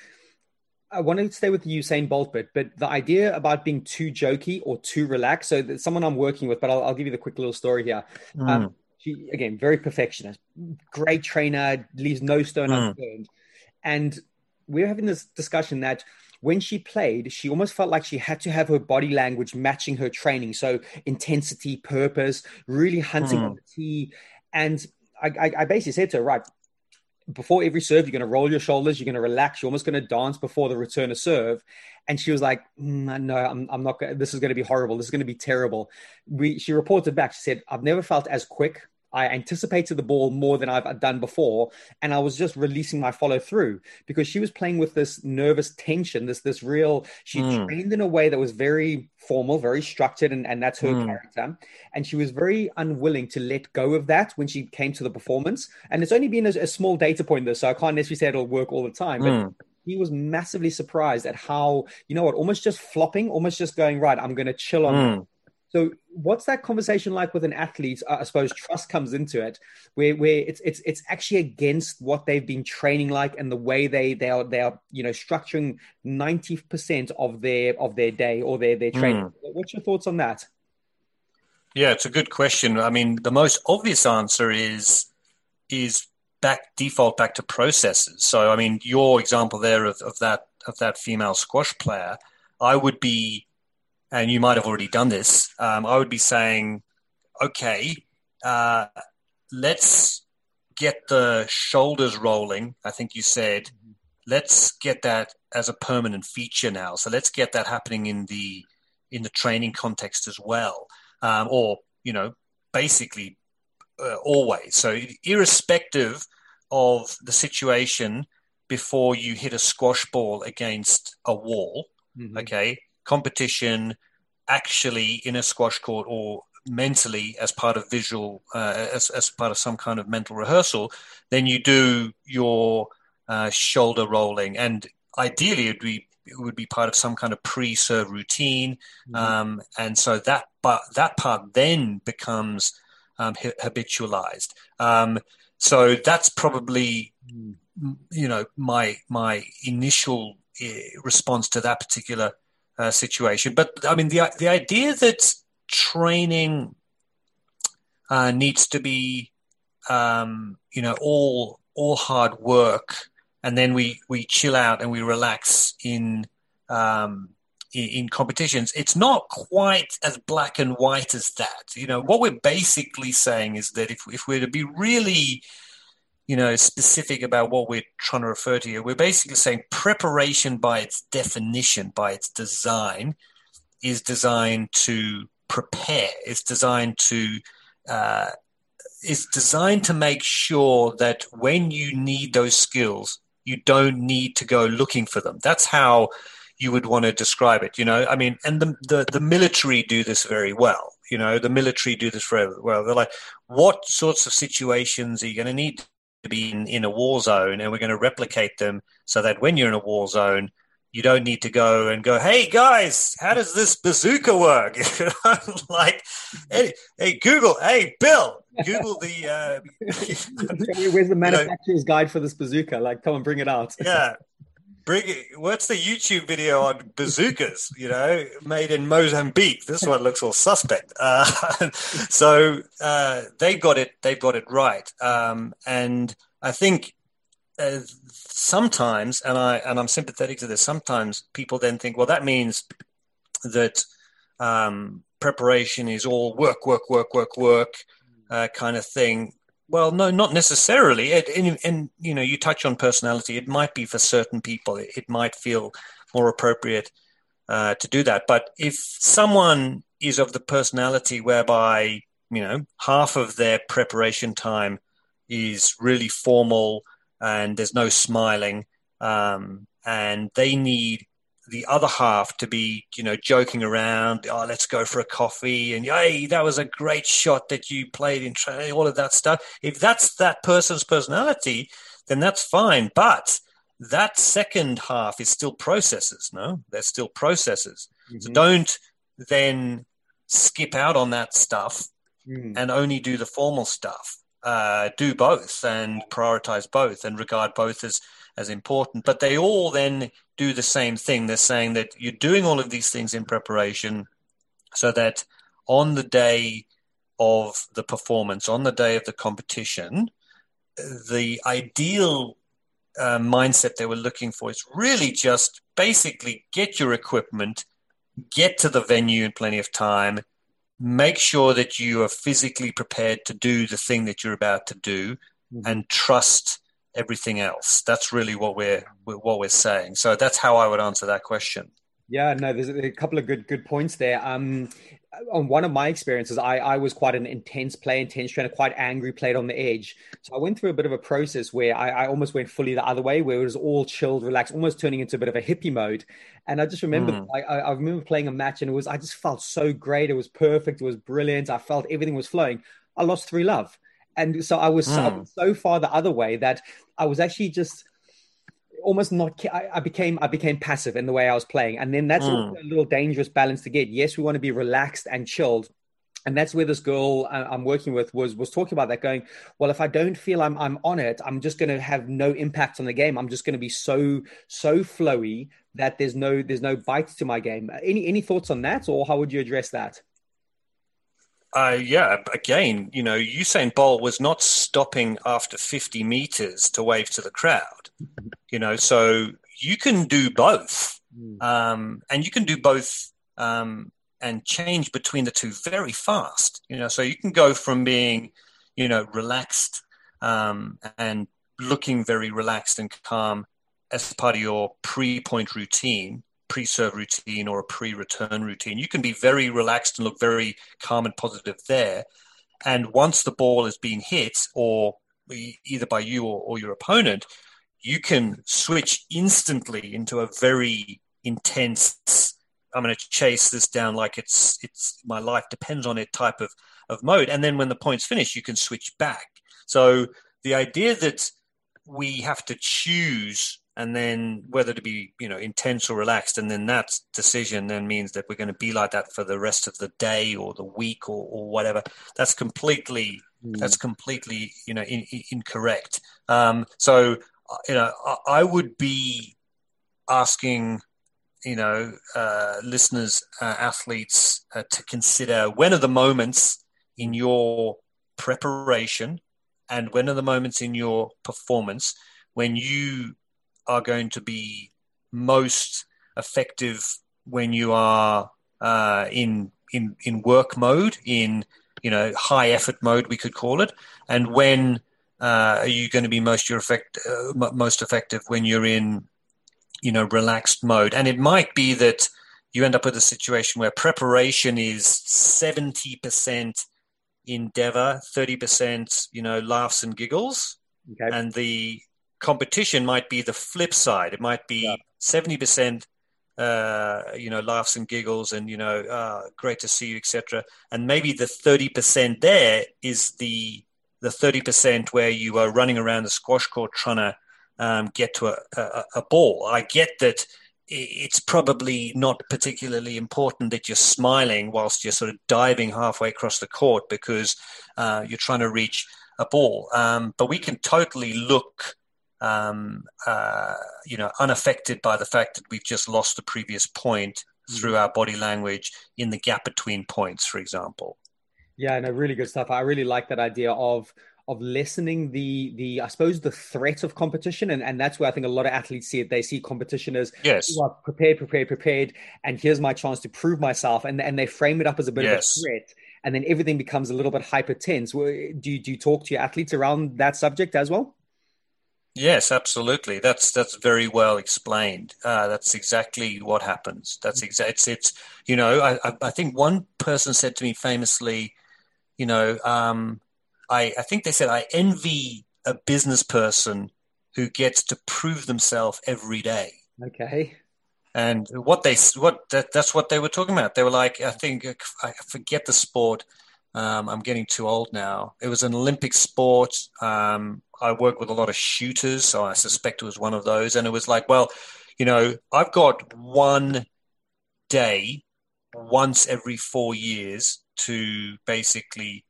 I want to stay with the Usain Bolt bit, but the idea about being too jokey or too relaxed. So someone I'm working with, but I'll, I'll, give you the quick little story here. Mm. Um, she again very perfectionist, great trainer, leaves no stone mm. unturned, and we're having this discussion that when she played, she almost felt like she had to have her body language matching her training. So intensity, purpose, really hunting mm. on the tee. And I, I, I basically said to her, right, before every serve, you're going to roll your shoulders, you're going to relax, you're almost going to dance before the return of serve. And she was like, mm, "No, I'm, I'm not. Gonna, this is going to be horrible. This is going to be terrible." We, she reported back. She said, "I've never felt as quick I anticipated the ball more than I've done before, and I was just releasing my follow through because she was playing with this nervous tension, this this real. She mm. trained in a way that was very formal, very structured, and, and that's her mm. character. And she was very unwilling to let go of that when she came to the performance. And it's only been a, a small data point, though, so I can't necessarily say it'll work all the time. But mm. he was massively surprised at how you know what, almost just flopping, almost just going right. I'm going to chill on hmm. So, what's that conversation like with an athlete? I suppose trust comes into it, where where it's it's it's actually against what they've been training like and the way they they are they are you know structuring ninety percent of their of their day or their their training. Mm. What's your thoughts on that? Yeah, it's a good question. I mean, the most obvious answer is is back default back to processes. So, I mean, your example there of, of that of that female squash player, I would be and you might have already done this, um, I would be saying, okay, uh, let's get the shoulders rolling. I think you said, let's get that as a permanent feature now. So let's get that happening in the in the training context as well, um, or you know, basically uh, always. So irrespective of the situation before you hit a squash ball against a wall, mm-hmm. okay, competition actually in a squash court or mentally as part of visual uh, as, as part of some kind of mental rehearsal then you do your uh, shoulder rolling and ideally it'd be would be part of some kind of pre-serve routine, mm-hmm. um, and so that but that part then becomes um, habitualized. Um, so that's probably you know my my initial eh, response to that particular uh, situation. But I mean the the idea that training uh, needs to be um, you know all all hard work and then we we chill out and we relax in um, in, in, competitions. It's not quite as black and white as that. You know, what we're basically saying is that if if we're to be really you know specific about what we're trying to refer to here, we're basically saying preparation by its definition, by its design, is designed to prepare. It's designed to uh, is designed to make sure that when you need those skills, you don't need to go looking for them. That's how you would want to describe it. You know, I mean, and the the, the military do this very well. You know, the military do this very well. They're like, what sorts of situations are you going to need to be in, in a war zone, and we're going to replicate them so that when you're in a war zone, you don't need to go and go, hey guys, how does this bazooka work? like, hey, hey, Google, hey Bill, Google the. Uh, Where's the manufacturer's know, guide for this bazooka? Like, come and bring it out. yeah, bring. What's the YouTube video on bazookas? You know, made in Mozambique. This one looks all suspect. Uh, so uh, they've got it. They've got it right. Um, and I think uh, sometimes, and I and I'm sympathetic to this. Sometimes people then think, well, that means that um, preparation is all work, work, work, work, work uh, kind of thing. Well, no, not necessarily. It, and, and, you know, you touch on personality. It might be for certain people. It, it might feel more appropriate uh, to do that. But if someone is of the personality whereby you know half of their preparation time is really formal and there's no smiling, um, and they need the other half to be, you know, joking around. Oh, let's go for a coffee, and hey, that was a great shot that you played in. All of that stuff. If that's that person's personality, then that's fine. But that second half is still processes. No, they're still processes. Mm-hmm. So don't then skip out on that stuff mm. and only do the formal stuff. Uh, do both and prioritize both and regard both as as important. But they all then do the same thing. They're saying that you're doing all of these things in preparation so that on the day of the performance, on the day of the competition, the ideal uh, mindset they were looking for is really just basically get your equipment, get to the venue in plenty of time, make sure that you are physically prepared to do the thing that you're about to do, mm-hmm. and trust everything else. That's really what we're what we're saying. So that's how I would answer that question. Yeah, no, there's a couple of good good points there. Um, on one of my experiences, I, I was quite an intense player, intense trainer, quite angry, played on the edge. So I went through a bit of a process where I, I, almost went fully the other way, where it was all chilled, relaxed, almost turning into a bit of a hippie mode. And I just remember, mm. I, I remember playing a match, and it was I just felt so great. It was perfect. It was brilliant. I felt everything was flowing. I lost three love, and so I was, mm. I was so far the other way that I was actually just almost not I, I, became i became passive in the way i was playing. And then that's mm. a little dangerous balance to get. Yes we want to be relaxed and chilled. And that's where this girl uh, i'm working with was was talking about that going well if i don't feel i'm i'm on it i'm just going to have no impact on the game. I'm just going to be so so flowy that there's no there's no bite to my game. Any any thoughts on that or how would you address that uh, yeah, again, you know, Usain Bolt was not stopping after 50 meters to wave to the crowd, you know, so you can do both. Hmm. Um, and you can do both um, and change between the two very fast, you know, so you can go from being, you know, relaxed um, and looking very relaxed and calm as part of your pre point routine pre-serve routine or a pre-return routine. You can be very relaxed and look very calm and positive there. And once the ball is being hit, or either by you or, or your opponent, you can switch instantly into a very intense. I'm going to chase this down like it's it's my life depends on it type of of mode. And then when the point's finished, you can switch back. So the idea that we have to choose and then whether to be you know intense or relaxed and then that decision then means that we're going to be like that for the rest of the day or the week or, or whatever that's completely mm. that's completely you know in, in, incorrect um, so you know I, I, would be asking you know uh, listeners uh, athletes uh, to consider when are the moments in your preparation and when are the moments in your performance when you are going to be most effective when you are uh, in in in work mode, in you know high effort mode, we could call it, and when uh, are you going to be most your effect uh, most effective when you're in you know relaxed mode? And it might be that you end up with a situation where preparation is seventy percent endeavor, thirty percent you know laughs and giggles, okay. and the competition might be the flip side. It might be seventy yeah. percent, uh, you know, laughs and giggles, and you know, uh, great to see you, etc. And maybe the thirty percent there is the the thirty percent where you are running around the squash court trying to um, get to a, a, a ball. I get that it's probably not particularly important that you're smiling whilst you're sort of diving halfway across the court because uh, you're trying to reach a ball. Um, but we can totally look um, uh, you know, unaffected by the fact that we've just lost the previous point mm. through our body language in the gap between points, for example. Yeah, no, really good stuff. I really like that idea of of lessening the the I suppose the threat of competition, and and that's where I think a lot of athletes see it. They see competition as yes, oh, prepared, prepared, prepared, and here's my chance to prove myself, and and they frame it up as a bit yes. of a threat, and then everything becomes a little bit hyper tense. Do you do you talk to your athletes around that subject as well? Yes, absolutely. That's that's very well explained. Uh, that's exactly what happens. That's exact. It's, it's you know I, I think one person said to me famously, you know, um, I I think they said I envy a business person who gets to prove themselves every day. Okay. And what they what that, that's what they were talking about. They were like, I think I forget the sport. Um, I'm getting too old now. It was an Olympic sport. Um, I work with a lot of shooters, so I suspect it was one of those. And it was like, well, you know, I've got one day once every four years to basically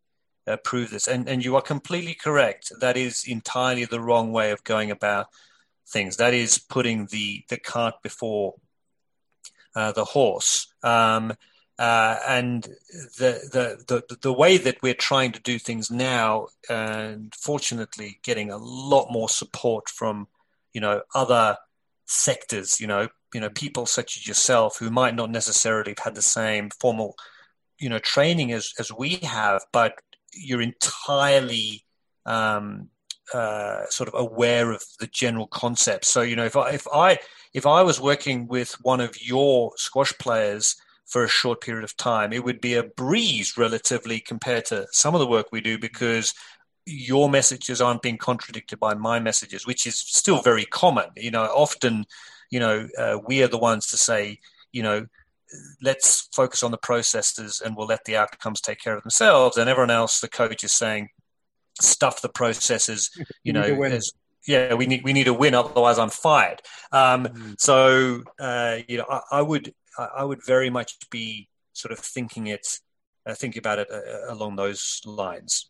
uh, prove this. And, and you are completely correct. That is entirely the wrong way of going about things. That is putting the, the cart before uh, the horse. Um, uh, and the, the, the, the way that we're trying to do things now, and fortunately getting a lot more support from, you know, other sectors, you know, you know, people such as yourself who might not necessarily have had the same formal, you know, training as, as we have, but you're entirely um, uh, sort of aware of the general concept. So, you know, if I, if I, if I was working with one of your squash players, for a short period of time. It would be a breeze relatively compared to some of the work we do because your messages aren't being contradicted by my messages, which is still very common. You know, often, you know, uh, we are the ones to say, you know, let's focus on the processes and we'll let the outcomes take care of themselves. And everyone else, the coach is saying, stuff the processes, you know, yeah, we need we need a win, otherwise I'm fired. Um, mm. So uh, you know, I, I, would I would very much be sort of thinking it, uh, about it uh, along those lines.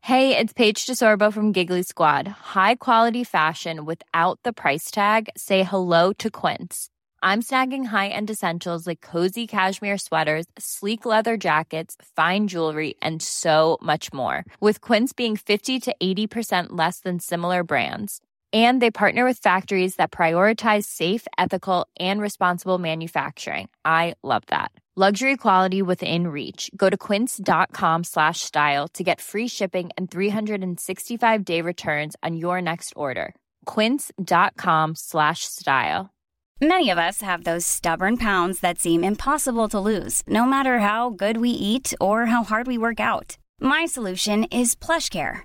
Hey, it's Paige DeSorbo from Giggly Squad. High quality fashion without the price tag. Say hello to Quince. I'm snagging high end essentials like cozy cashmere sweaters, sleek leather jackets, fine jewelry, and so much more. With Quince being fifty to eighty percent less than similar brands and they partner with factories that prioritize safe ethical and responsible manufacturing. I love that. Luxury quality within reach. Go to quince.com slash style to get free shipping and 365 day returns on your next order. quince.com slash style. Many of us have those stubborn pounds that seem impossible to lose no matter how good we eat or how hard we work out. My solution is PlushCare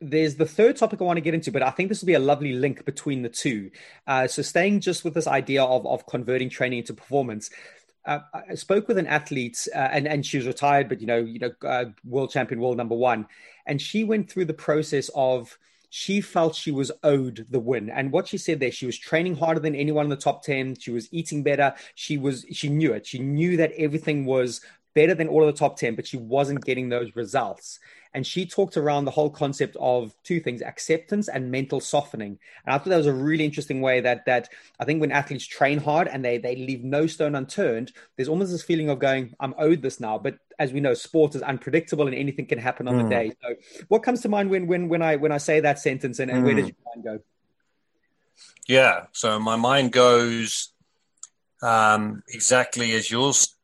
there's the third topic I want to get into, but I think this will be a lovely link between the two. Uh, so staying just with this idea of, of converting training into performance. Uh, I spoke with an athlete, uh, and and she was retired, but you know, you know, uh, world champion, world number one, and she went through the process of she felt she was owed the win. And what she said there, she was training harder than anyone in the top 10. She was eating better. She was, she knew it. She knew that everything was better than all of the top 10, but she wasn't getting those results. And she talked around the whole concept of two things acceptance and mental softening. And I thought that was a really interesting way that that I think when athletes train hard and they they leave no stone unturned, there's almost this feeling of going, I'm owed this now. But as we know, sport is unpredictable and anything can happen on mm. the day. So what comes to mind when when when I when I say that sentence and, and mm. where does hmm. your mind go? Yeah. So my mind goes um, exactly as yours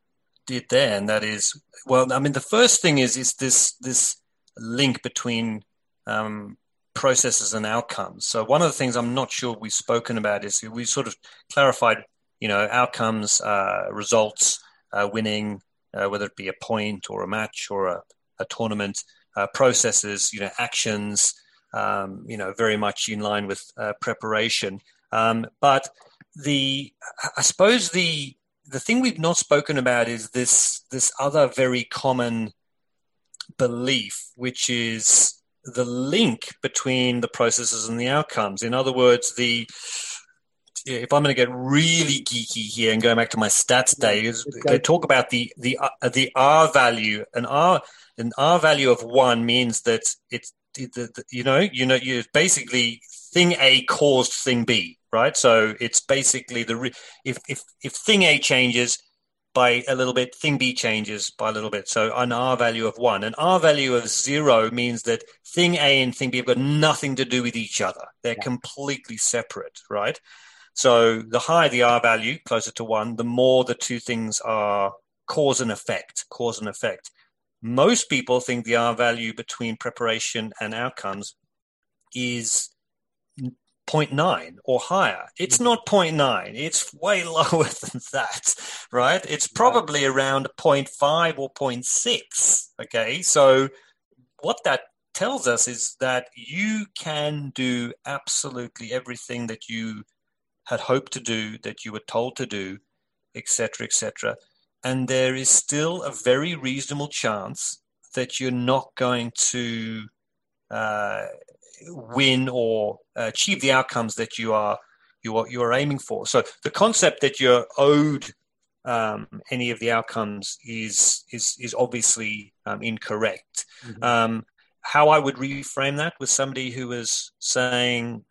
did there, and that is well. I mean, the first thing is is this this link between um, processes and outcomes. So one of the things I'm not sure we've spoken about is we sort of clarified, you know, outcomes, uh, results, uh, winning, uh, whether it be a point or a match or a, a tournament, uh, processes, you know, actions, um, you know, very much in line with uh, preparation. Um, but the, I suppose the the thing we've not spoken about is this this other very common belief, which is the link between the processes and the outcomes. In other words, the if I'm going to get really geeky here and going back to my stats days, talk about the the uh, the R value. An R an R value of one means that it's the you know you know you basically thing A caused thing B, right? So it's basically the if if if thing A changes, by a little bit, thing B changes by a little bit. So an R value of one. An R value of zero means that thing A and thing B have got nothing to do with each other. They're yeah. completely separate, right? So the higher the R value, closer to one, the more the two things are cause and effect, cause and effect. Most people think the R value between preparation and outcomes is 0.9 or higher. It's not 0.9. It's way lower than that, right? It's probably around 0.5 or 0.6. Okay. So what that tells us is that you can do absolutely everything that you had hoped to do, that you were told to do, etc., etc. And there is still a very reasonable chance that you're not going to uh, win or achieve the outcomes that you are you are you are aiming for. So the concept that you're owed um, any of the outcomes is is is obviously um, incorrect. Mm-hmm. Um, how I would reframe that with somebody who is saying,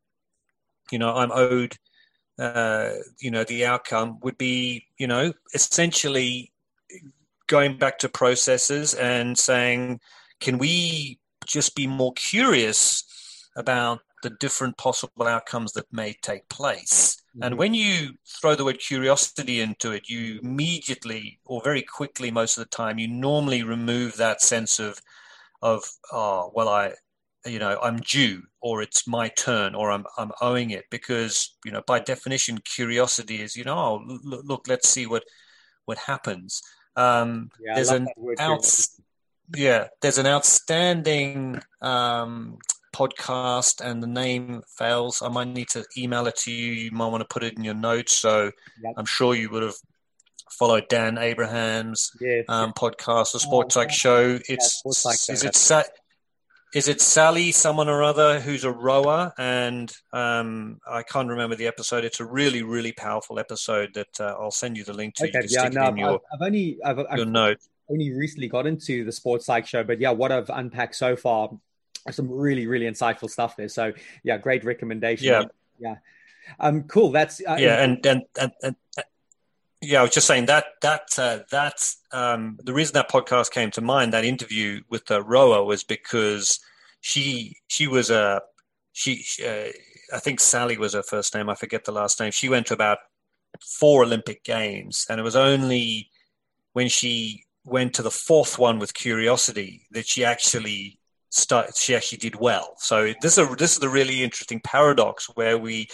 you know, I'm owed, uh, you know, the outcome would be, you know, essentially going back to processes and saying, can we just be more curious about the different possible outcomes that may take place. Mm-hmm. And when you throw the word curiosity into it, you immediately or very quickly, most of the time, you normally remove that sense of, of oh, well, I, you know, I'm due or it's my turn or I'm, I'm owing it because, you know, by definition, curiosity is, you know, oh, look, let's see what, what happens. Um, yeah, there's an out, yeah, there's an outstanding um, podcast and the name fails, I might need to email it to you. You might want to put it in your notes. So yep. I'm sure you would have followed Dan Abrahams' yes. um, podcast, the Sports Psych Show. It's yeah, is it Sa- is it Sally, someone or other, who's a rower, and um, I can't remember the episode. It's a really, really powerful episode that uh, I'll send you the link to. Okay, you yeah, no, I've, your, I've, only I've, your I've note. only recently got into the Sports Psych Show, but yeah, what I've unpacked so far some really really insightful stuff there. So yeah great recommendation. Yeah. Yeah. Um cool. That's uh, yeah and, and and, and yeah i was just saying that that uh, that's um the reason that podcast came to mind that interview with the rower was because she she was a she uh, i think sally was her first name. I forget the last name. She went to about four olympic games and it was only when she went to the fourth one with curiosity that she actually start, she actually did well. So this is a, this is the really interesting paradox where we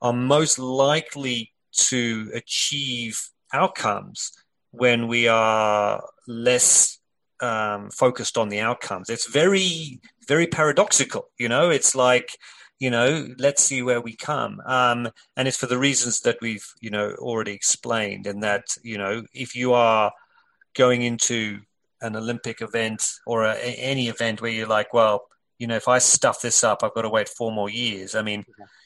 are most likely to achieve outcomes when we are less um, focused on the outcomes. It's very, very paradoxical. You know, it's like, you know, let's see where we come. Um, and it's for the reasons that we've, you know, already explained. And that, you know, if you are going into an Olympic event or a, any event where you're like, well, you know, if I stuff this up, I've got to wait four more years. I mean,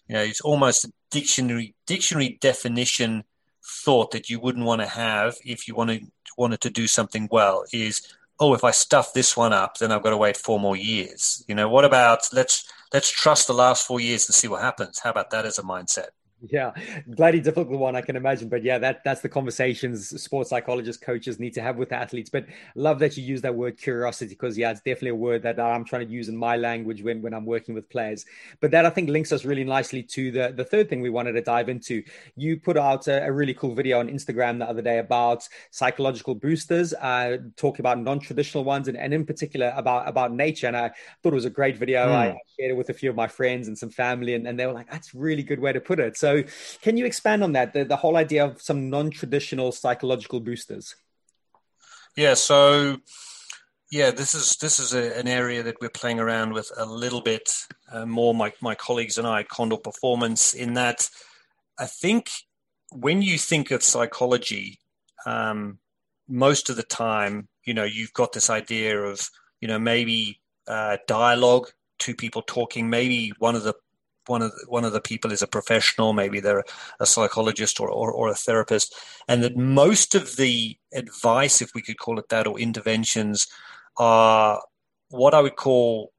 you know, it's almost a dictionary dictionary definition thought that you wouldn't want to have if you wanted wanted to do something well is oh if i stuff this one up then i've got to wait four more years. You know what about let's let's trust the last four years and see what happens. How about that as a mindset yeah, bloody difficult one, I can imagine. But yeah, that that's the conversations sports psychologists, coaches need to have with athletes. But love that you use that word curiosity because yeah, it's definitely a word that I'm trying to use in my language when when I'm working with players. But that I think links us really nicely to the the third thing we wanted to dive into. You put out a, a really cool video on Instagram the other day about psychological boosters, uh, talking about non-traditional ones, and, and in particular about about nature. And I thought it was a great video. Mm. I shared it with a few of my friends and some family, and, and they were like, "That's a really good way to put it." So so, can you expand on that? The, the whole idea of some non traditional psychological boosters? Yeah. So, yeah, this is this is a, an area that we're playing around with a little bit uh, more. My my colleagues and I, Condor Performance, in that I think when you think of psychology, um, most of the time, you know, you've got this idea of you know maybe uh, dialogue, two people talking, maybe one of the one of the, one of the people is a professional, maybe they're a psychologist or, or, or, a therapist, and that most of the advice, if we could call it that, or interventions are what I would call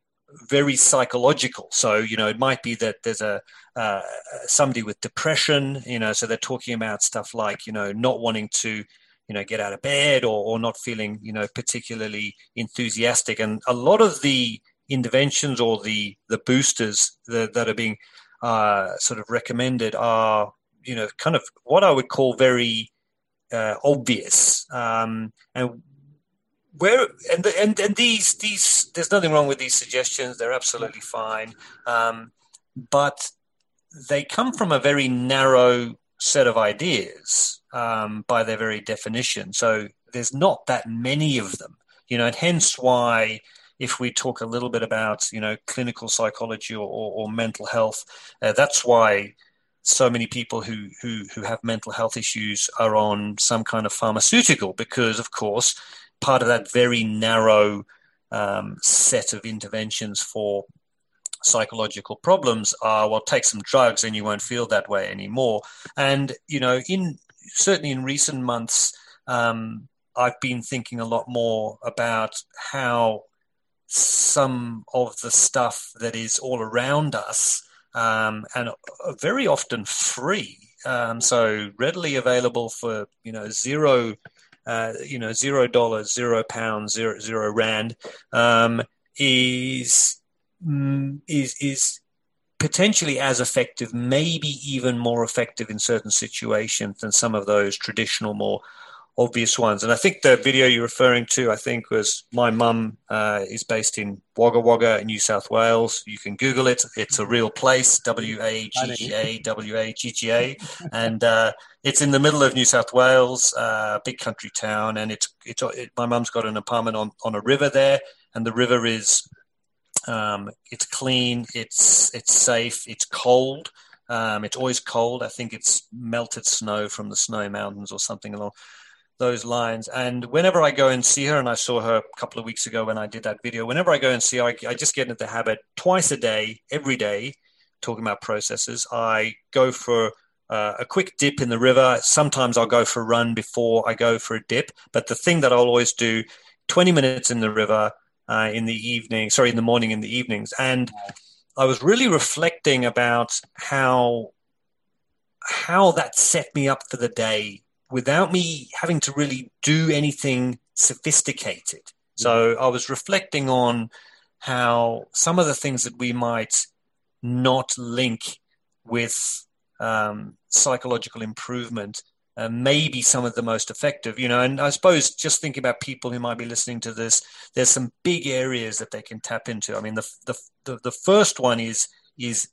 very psychological. So you know, it might be that there's a uh, somebody with depression, you know, so they're talking about stuff like you know not wanting to you know get out of bed or, or not feeling you know particularly enthusiastic and a lot of the interventions or the the boosters that, that are being uh, sort of recommended are you know kind of what I would call very uh, obvious. Um, and where and, and and these these there's nothing wrong with these suggestions. They're absolutely fine. Um, but they come from a very narrow set of ideas um, by their very definition. So there's not that many of them you know and hence why if we talk a little bit about you know clinical psychology or, or, or mental health, uh, that's why so many people who, who who have mental health issues are on some kind of pharmaceutical because of course part of that very narrow um, set of interventions for psychological problems are well take some drugs and you won't feel that way anymore. And you know in certainly in recent months um, I've been thinking a lot more about how some of the stuff that is all around us um, and very often free. Um, so readily available for you know zero, uh, you know zero dollars, zero pounds, zero zero rand um, is mm, is is potentially as effective, maybe even more effective in certain situations than some of those traditional, more obvious ones. And I think the video you're referring to, I think, was my mum uh, is based in Wagga Wagga, New South Wales. You can Google it. It's a real place, W A G G A W A G G A, and uh, it's in the middle of New South Wales, uh, big country town. And it's it's it, my mum's got an apartment on on a river there, and the river is um, it's clean, it's it's safe, it's cold. Um, it's always cold. I think it's melted snow from the snow mountains or something along those lines. And whenever I go and see her, and I saw her a couple of weeks ago when I did that video, whenever I go and see her, I, I just get into the habit twice a day, every day, talking about processes. I go for uh, a quick dip in the river. Sometimes I'll go for a run before I go for a dip. But the thing that I'll always do, 20 minutes in the river uh, in the evening, sorry, in the morning, in the evenings. And I was really reflecting about how how that set me up for the day without me having to really do anything sophisticated. So mm-hmm. I was reflecting on how some of the things that we might not link with um, psychological improvement uh, may be some of the most effective, you know. And I suppose just thinking about people who might be listening to this, there's some big areas that they can tap into. I mean, the the the, the first one is is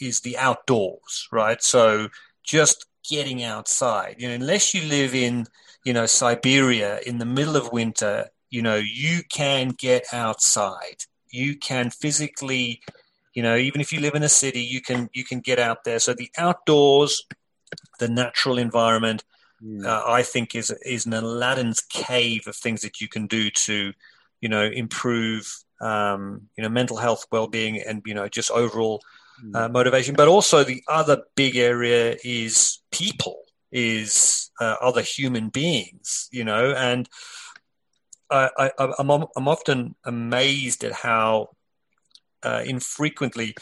is the outdoors, right? So just getting outside. You know, unless you live in you know Siberia in the middle of winter, you know you can get outside. You can physically, you know, even if you live in a city, you can you can get out there. So the outdoors, the natural environment, mm. uh, I think is is an Aladdin's cave of things that you can do to, you know, improve um, you know mental health, well being, and you know just overall uh, motivation. But also the other big area is people, is uh, other human beings, you know, and I, I, I'm, I'm often amazed at how uh, infrequently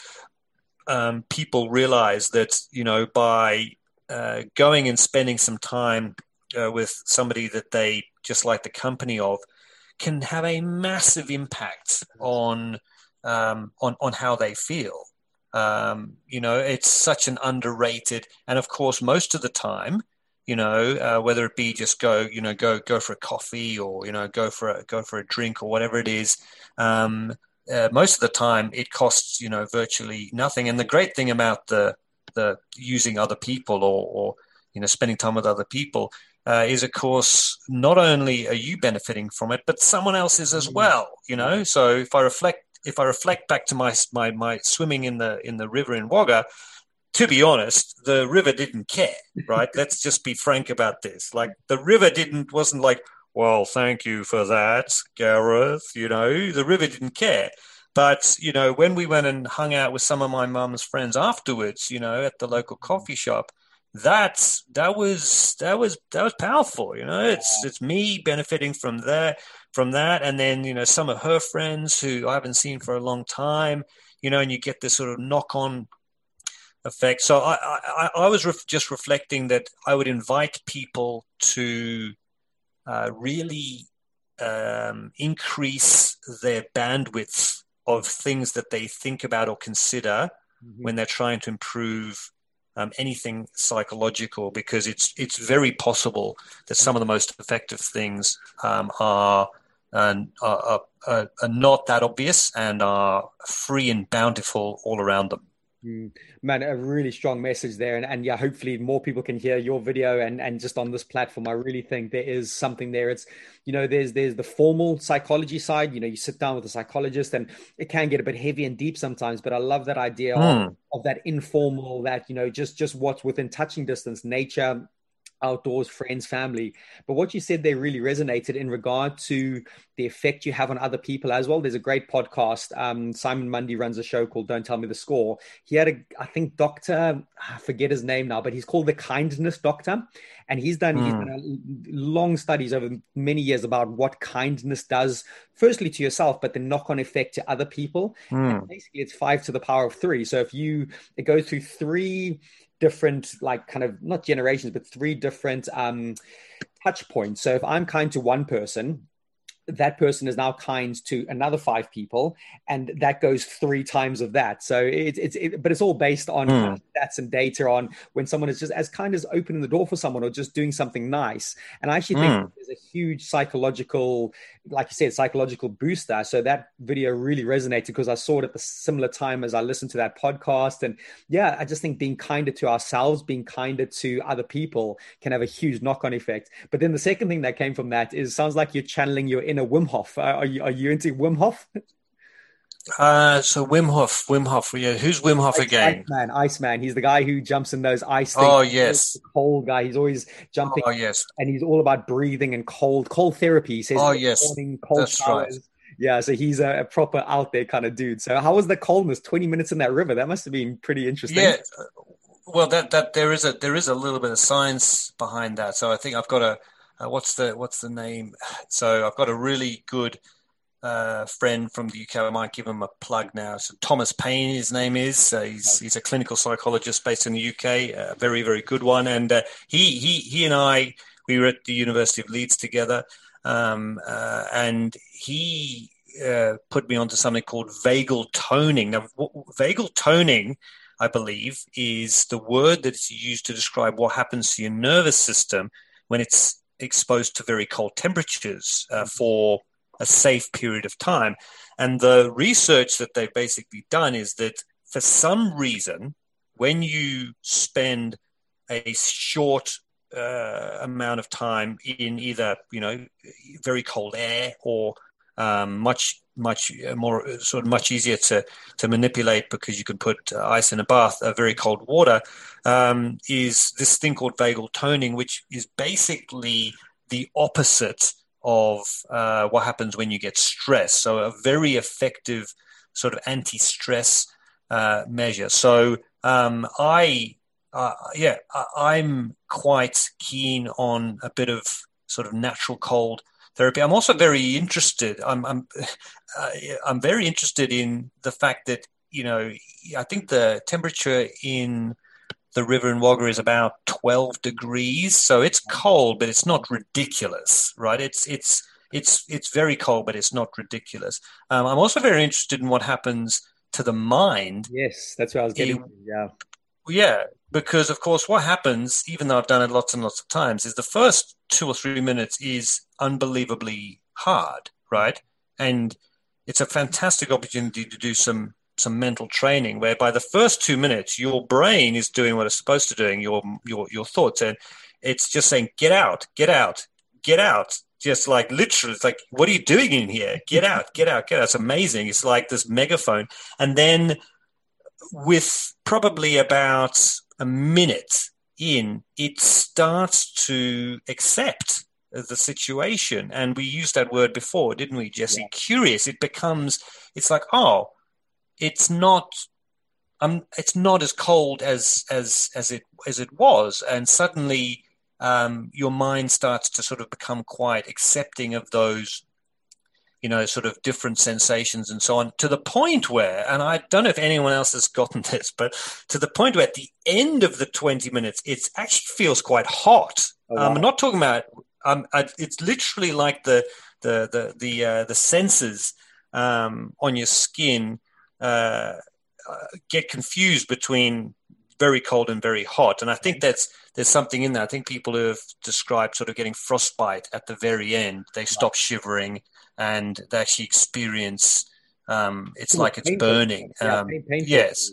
um, people realize that, you know, by uh, going and spending some time uh, with somebody that they just like the company of can have a massive impact on um, on on how they feel. Um, you know, it's such an underrated, and of course, most of the time, you know, uh, whether it be just go, you know, go go for a coffee or you know, go for a go for a drink or whatever it is. Um, uh, most of the time, it costs you know virtually nothing. And the great thing about the the using other people or, or you know spending time with other people uh, is of course not only are you benefiting from it, but someone else is as mm. well. You know, so if I reflect if I reflect back to my my my swimming in the in the river in Wagga, to be honest, the river didn't care, right? Let's just be frank about this. Like the river didn't wasn't like, well, thank you for that, Gareth. You know, the river didn't care. But you know, when we went and hung out with some of my mum's friends afterwards, you know, at the local coffee shop, that's that was that was that was powerful. You know, it's it's me benefiting from that from that, and then you know some of her friends who I haven't seen for a long time. You know, and you get this sort of knock on effect. So I I, I was ref- just reflecting that I would invite people to uh, really um, increase their bandwidth of things that they think about or consider mm-hmm. when they're trying to improve um, anything psychological because it's it's very possible that some of the most effective things um, are, uh, are, are, are not that obvious and are free and bountiful all around them. Mm, man, a really strong message there, and, and yeah, hopefully more people can hear your video and and just on this platform. I really think there is something there. It's you know, there's there's the formal psychology side. You know, you sit down with a psychologist, and it can get a bit heavy and deep sometimes. But I love that idea mm. of, hmm. of that informal, that you know, just just what's within touching distance, nature, outdoors, friends, family. But what you said there really resonated in regard to the effect you have on other people as well. There's a great podcast. Um, Simon Mundie runs a show called Don't Tell Me the Score. He had a, I think, doctor, I forget his name now, but he's called the Kindness Doctor. And he's done, mm. he's hmm. done long studies over many years about what kindness does, firstly to yourself, but the knock on effect to other people. Mm. basically, it's five to the power of three. So if you, it goes through three different like kind of not generations but three different um touch points. So if i'm kind to one person that person is now kind to another five people and that goes three times of that. So it's it's it, but it's all based on mm. stats and data on when someone is just as kind as opening the door for someone or just doing something nice. And i actually think mm. there's a huge psychological like you said psychological booster. So that video really resonated because i saw it at the similar time as i listened to that podcast. And yeah i just think being kinder to ourselves being kinder to other people can have a huge knock-on effect. But then the second thing that came from that is sounds like you're channeling your inner Wim Hof. Are you are you into Wim Hof? Uh, so Wim Hof, Wim Hof, yeah. Who's Wim Hof again? Iceman, Iceman. He's the guy who jumps in those ice. Things. Oh yes, cold guy. He's always jumping. Oh yes, and he's all about breathing and cold, cold therapy. He says, oh yes, morning, cold that's showers. right. Yeah, so he's a, a, proper out there kind of dude. So how was the coldness? Twenty minutes in that river. That must have been pretty interesting. Yeah, well, that that there is a there is a little bit of science behind that. So I think I've got a uh, what's the what's the name? So I've got a really good uh, friend from the UK. I might give him a plug now. So Thomas Paine, his name is. Uh, he's he's a clinical psychologist based in the UK. A very very good one. And uh, he he he and I we were at the University of Leeds together, um, uh, and he uh, put me onto something called vagal toning. Now, vagal toning. I believe, is the word that's used to describe what happens to your nervous system when it's exposed to very cold temperatures uh, mm-hmm. for a safe period of time. And the research that they've basically done is that for some reason, when you spend a short uh, amount of time in either you know very cold air or um, much much more sort of much easier to to manipulate because you can put uh, ice in a bath, uh, very cold water, um, is this thing called vagal toning, which is basically the opposite of uh, what happens when you get stressed. So a very effective sort of anti-stress uh, measure. So um, I uh, yeah, I, am quite keen on a bit of sort of natural cold therapy. I'm also very interested. I'm I'm uh, I'm very interested in the fact that you know I think the temperature in the river in Wagga is about 12 degrees, so it's cold, but it's not ridiculous, right? It's it's it's it's very cold, but it's not ridiculous. Um, I'm also very interested in what happens to the mind. Yes, that's what I was getting. It, yeah, yeah, because of course, what happens, even though I've done it lots and lots of times, is the first two or three minutes is unbelievably hard, right? And it's a fantastic opportunity to do some some mental training where by the first two minutes your brain is doing what it's supposed to doing your your your thoughts. And it's just saying get out get out get out. Just like literally it's like what are you doing in here? Get out get out get out. It's amazing. It's like this megaphone. And then with probably about a minute in, it starts to accept the situation. And we used that word before, didn't we, Jesse? Yeah. Curious. It becomes, it's like, oh, it's not. Um, it's not as cold as as as it as it was, and suddenly um, your mind starts to sort of become quite accepting of those you know, sort of different sensations and so on, to the point where, and I don't know if anyone else has gotten this, but to the point where at the end of the 20 minutes, it actually feels quite hot. Oh, wow. um, I'm not talking about, um, I, it's literally like the, the, the, the, uh, the sensors um, on your skin uh, uh, get confused between very cold and very hot. And I think that's, there's something in there. I think people who have described sort of getting frostbite at the very end, they stop shivering and they actually experience um, it's like it's burning. Um, yes,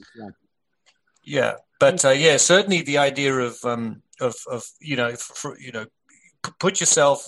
yeah. But uh, yeah, certainly the idea of um, of, of you know for, you know put yourself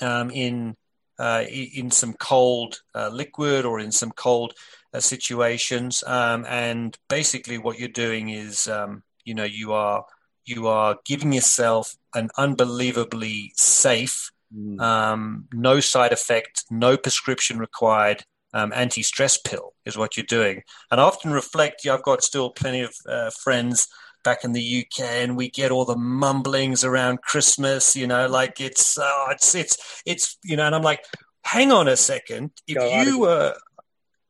um, in uh, in some cold uh, liquid or in some cold uh, situations, um, and basically what you're doing is um, you know you are you are giving yourself an unbelievably safe Mm. Um, no side effect, no prescription required. Um, anti-stress pill is what you're doing. And I often reflect. Yeah, I've got still plenty of uh, friends back in the UK, and we get all the mumblings around Christmas. You know, like it's uh, it's it's it's you know, and I'm like, hang on a second. If Go you were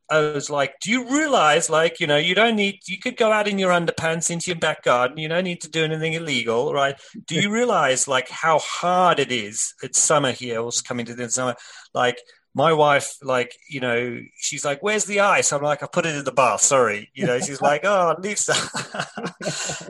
I was like, do you realize, like, you know, you don't need, you could go out in your underpants into your back garden. You don't need to do anything illegal, right? Do you realize, like, how hard it is? It's summer here, it's coming to the summer. Like, my wife, like, you know, she's like, where's the ice? I'm like, I put it in the bath. Sorry. You know, she's like, oh, leave some.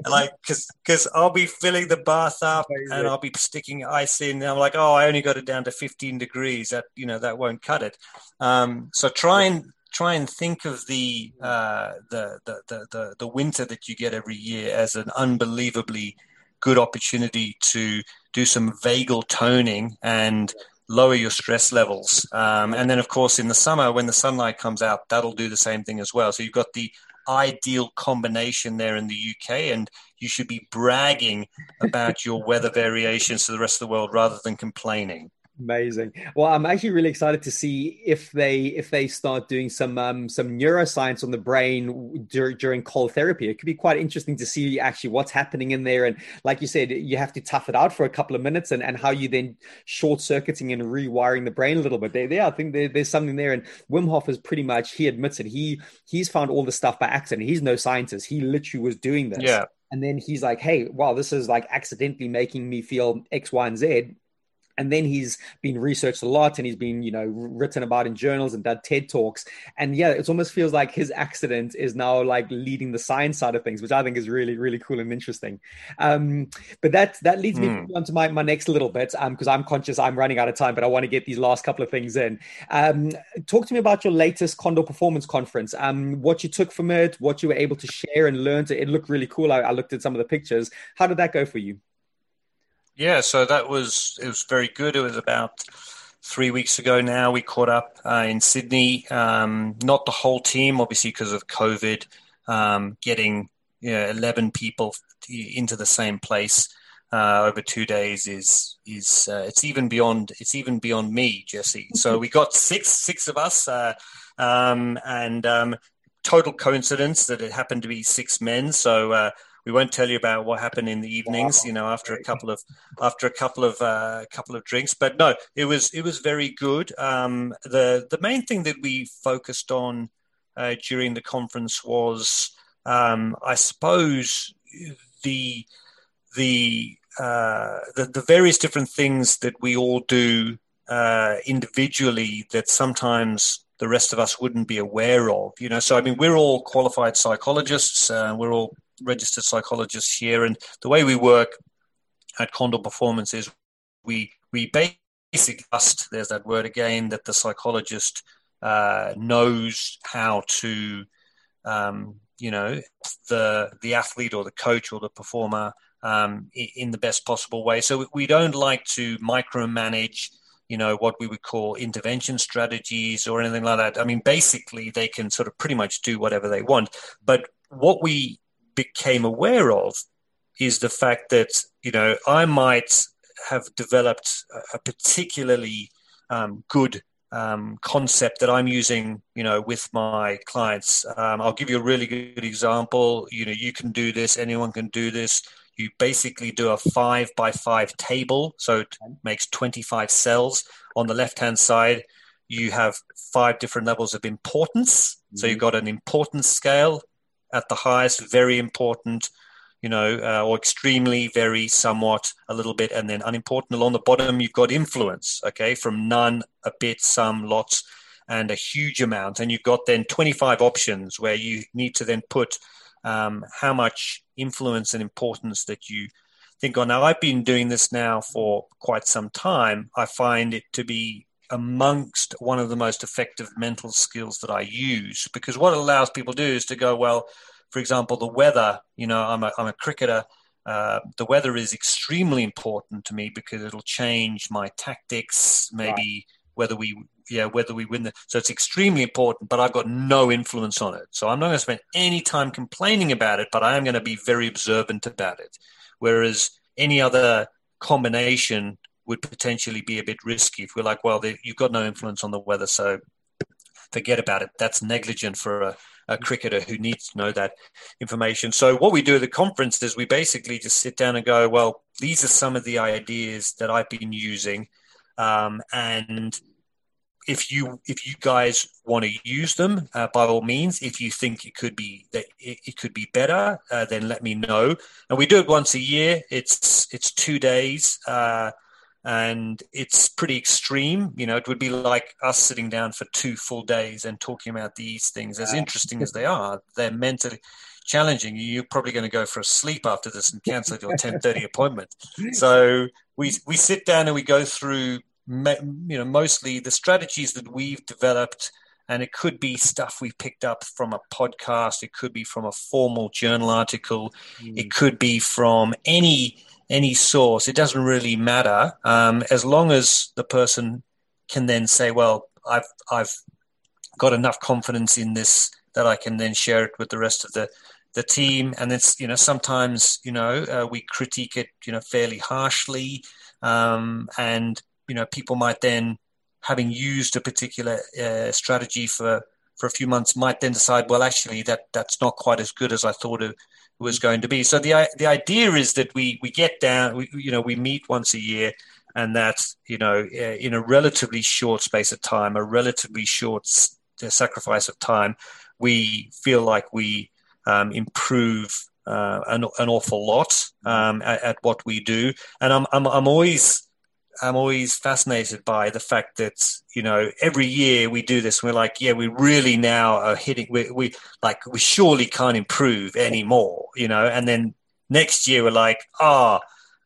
like, cause, cause I'll be filling the bath up and I'll be sticking ice in. And I'm like, oh, I only got it down to 15 degrees. That, you know, that won't cut it. Um, so try and, try and think of the, uh, the, the, the, the, winter that you get every year as an unbelievably good opportunity to do some vagal toning and lower your stress levels. Um, and then, of course, in the summer, when the sunlight comes out, that'll do the same thing as well. So you've got the ideal combination there in the UK, and you should be bragging about your weather variations to the rest of the world rather than complaining. Amazing. Well, I'm actually really excited to see if they if they start doing some um, some neuroscience on the brain dur- during cold therapy. It could be quite interesting to see actually what's happening in there. And like you said, you have to tough it out for a couple of minutes, and, and how you then short circuiting and rewiring the brain a little bit. There, there I think there, there's something there. And Wim Hof is pretty much he admits it. He he's found all the stuff by accident. He's no scientist. He literally was doing this. Yeah. And then he's like, "Hey, wow, this is like accidentally making me feel X, Y, and Z." and then he's been researched a lot and he's been you know written about in journals and done ted talks. And yeah it almost feels like his accident is now like leading the science side of things which i think is really really cool and interesting. Um, but that that leads me mm. on to my, my next little bit because um, i'm conscious i'm running out of time but i want to get these last couple of things in. Um, talk to me about your latest condor performance conference um, what you took from it what you were able to share and learn to, it looked really cool. I, I looked at some of the pictures. How did that go for you yeah, so that was it was very good. It was about three weeks ago now. We caught up uh, in Sydney. Um, not the whole team, obviously, because of COVID. Um, getting you know, eleven people into the same place uh, over two days is is uh, it's even beyond it's even beyond me, Jesse. So we got six six of us, uh, um, and um, total coincidence that it happened to be six men. So uh, we won't tell you about what happened in the evenings, you know, after a couple of after a couple of uh, couple of drinks. But no, it was it was very good. Um, the the main thing that we focused on uh, during the conference was, um, I suppose, the the, uh, the the various different things that we all do uh, individually that sometimes the rest of us wouldn't be aware of. You know, so I mean, we're all qualified psychologists. Uh, we're all registered psychologists here, and the way we work at Condor Performance is we we basically trust. There's that word again that the psychologist uh, knows how to, um, you know, the the athlete or the coach or the performer um, in the best possible way. So we don't like to micromanage you know what we would call intervention strategies or anything like that i mean basically they can sort of pretty much do whatever they want but what we became aware of is the fact that you know I might have developed a particularly um, good um, concept that I'm using, you know, with my clients. Um, I'll give you a really good example. You know, you can do this. Anyone can do this. You basically do a five by five table, so it makes 25 cells. On the left hand side, you have five different levels of importance. Mm-hmm. So you've got an importance scale, at the highest, very important, you know, uh, or extremely, very, somewhat, a little bit, and then unimportant. Along the bottom, you've got influence, okay, from none, a bit, some, lots, and a huge amount. And you've got then 25 options where you need to then put um, how much influence and importance that you think on. Now, I've been doing this now for quite some time. I find it to be amongst one of the most effective mental skills that I use because what it allows people to do is to go, well, for example, the weather, you know, I'm a, I'm a cricketer. Uh, the weather is extremely important to me because it'll change my tactics, maybe right. whether we, yeah, whether we win the. So it's extremely important, but I've got no influence on it. So I'm not going to spend any time complaining about it, but I am going to be very observant about it. Whereas any other combination would potentially be a bit risky if we're like, well, you've got no influence on the weather, so forget about it. That's negligent for a, a, cricketer who needs to know that information. So what we do at the conference is we basically just sit down and go, well, these are some of the ideas that I've been using, um, and if you if you guys want to use them, uh, by all means. If you think it could be that it, it could be better, uh, then let me know. And we do it once a year. It's it's two days. Uh, and it's pretty extreme. You know, it would be like us sitting down for two full days and talking about these things. As interesting as they are, they're mentally challenging. You're probably going to go for a sleep after this and cancel your 10:30 appointment. So we we sit down and we go through, you know, mostly the strategies that we've developed. And it could be stuff we picked up from a podcast. It could be from a formal journal article. Mm. It could be from any any source. It doesn't really matter um, as long as the person can then say, "Well, I've I've got enough confidence in this that I can then share it with the rest of the the team." And it's you know sometimes you know uh, we critique it you know fairly harshly, um, and you know people might then having used a particular uh, strategy for for a few months might then decide, well, actually that that's not quite as good as I thought it was going to be. So the the idea is that we we get down, we, you know, we meet once a year, and that you know in a relatively short space of time, a relatively short sacrifice of time, we feel like we um, improve uh, an, an awful lot um, at, at, what we do, and I'm I'm, I'm always I'm always fascinated by the fact that you know every year we do this. we're like, yeah, we really now are hitting. We, we like we surely can't improve anymore, you know. And then next year we're like, ah,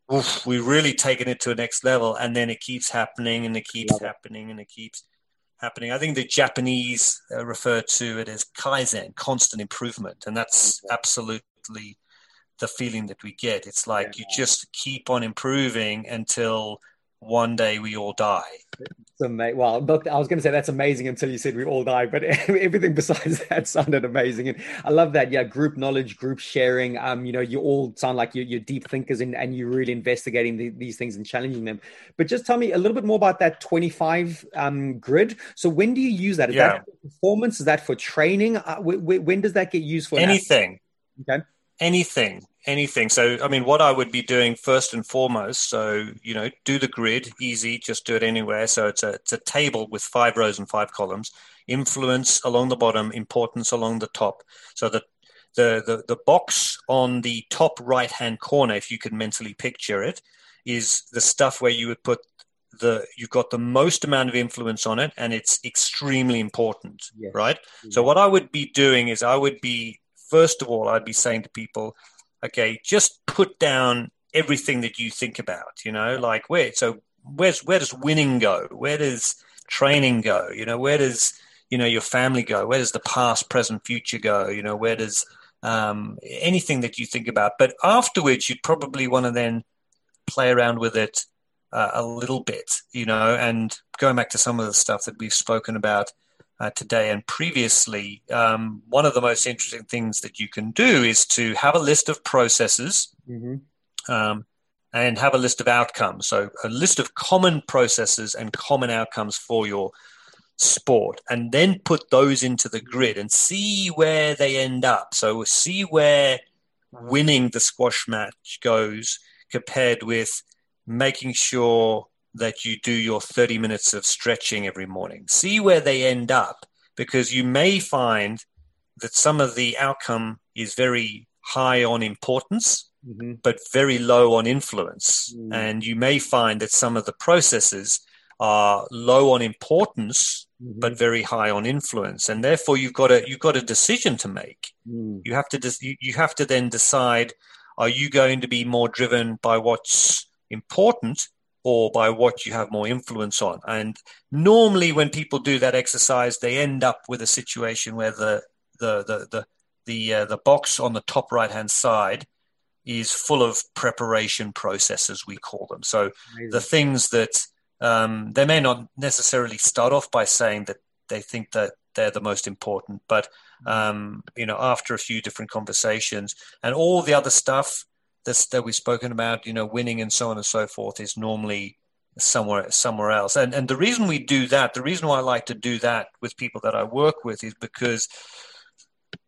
oh, we've really taken it to a next level. And then it keeps happening, and it keeps Love happening, and it keeps happening. I think the Japanese uh, refer to it as kaizen, constant improvement, and that's absolutely the feeling that we get. It's like yeah. you just keep on improving until one day we all die. It's amazing. Well, not, I was going to say that's amazing until you said we all die, but everything besides that sounded amazing. And I love that. Yeah, group knowledge, group sharing. Um, you know, you all sound like you're, you're deep thinkers and, and you're really investigating the, these things and challenging them. But just tell me a little bit more about that 25 um, grid. So when do you use that? Is yeah. that performance? Is that for training? Uh, when does that get used for? Anything. Okay. Anything anything. So, I mean, what I would be doing first and foremost, so, you know, do the grid, easy, just do it anywhere. So it's a, it's a table with five rows and five columns, influence along the bottom, importance along the top. So the, the, the, the box on the top right hand corner, if you can mentally picture it, is the stuff where you would put the you've got the most amount of influence on it and it's extremely important yes. right mm-hmm. so what i would be doing is i would be first of all i'd be saying to people okay, just put down everything that you think about, you know, like where, so where's, where does winning go? Where does training go? You know, where does, you know, your family go? Where does the past, present, future go? You know, where does um, anything that you think about? But afterwards, you'd probably want to then play around with it uh, a little bit, you know, and going back to some of the stuff that we've spoken about uh, today and previously, um, one of the most interesting things that you can do is to have a list of processes mm-hmm. um, and have a list of outcomes. So, a list of common processes and common outcomes for your sport, and then put those into the grid and see where they end up. So, see where winning the squash match goes compared with making sure that you do your 30 minutes of stretching every morning. See where they end up because you may find that some of the outcome is very high on importance, mm-hmm. but very low on influence. Mm. And you may find that some of the processes are low on importance, mm-hmm. but very high on influence. And therefore, you've got a you've got a decision to make. Mm. You have to de- you have to then decide: Are you going to be more driven by what's important or by what you have more influence on. And normally, when people do that exercise, they end up with a situation where the the the the the, uh, the box on the top right hand side is full of preparation processes, we call them. So Amazing. the things that um, they may not necessarily start off by saying that they think that they're the most important, but um, you know, after a few different conversations and all the other stuff this that we've spoken about, you know, winning and so on and so forth, is normally somewhere somewhere else. And and the reason we do that, the reason why I like to do that with people that I work with, is because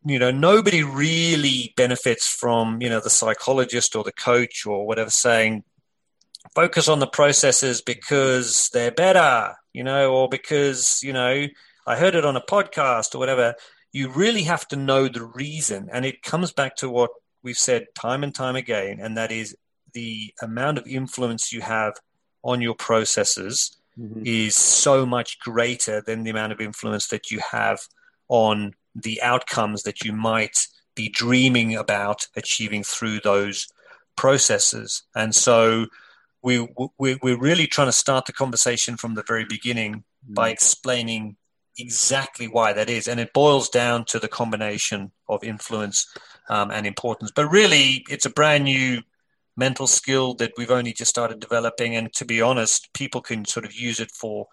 you know nobody really benefits from you know the psychologist or the coach or whatever saying focus on the processes because they're better you know or because you know i heard it on a podcast or whatever you really have to know the reason and it comes back to what we've said time and time again, and that is the amount of influence you have on your processes mm-hmm. is so much greater than the amount of influence that you have on the outcomes that you might be dreaming about achieving through those processes. And so we, we, we're really trying to start the conversation from the very beginning mm-hmm. by explaining exactly why that is. And it boils down to the combination of influence um, and importance. But really, it's a brand new mental skill that we've only just started developing. And to be honest, people can sort of use it for,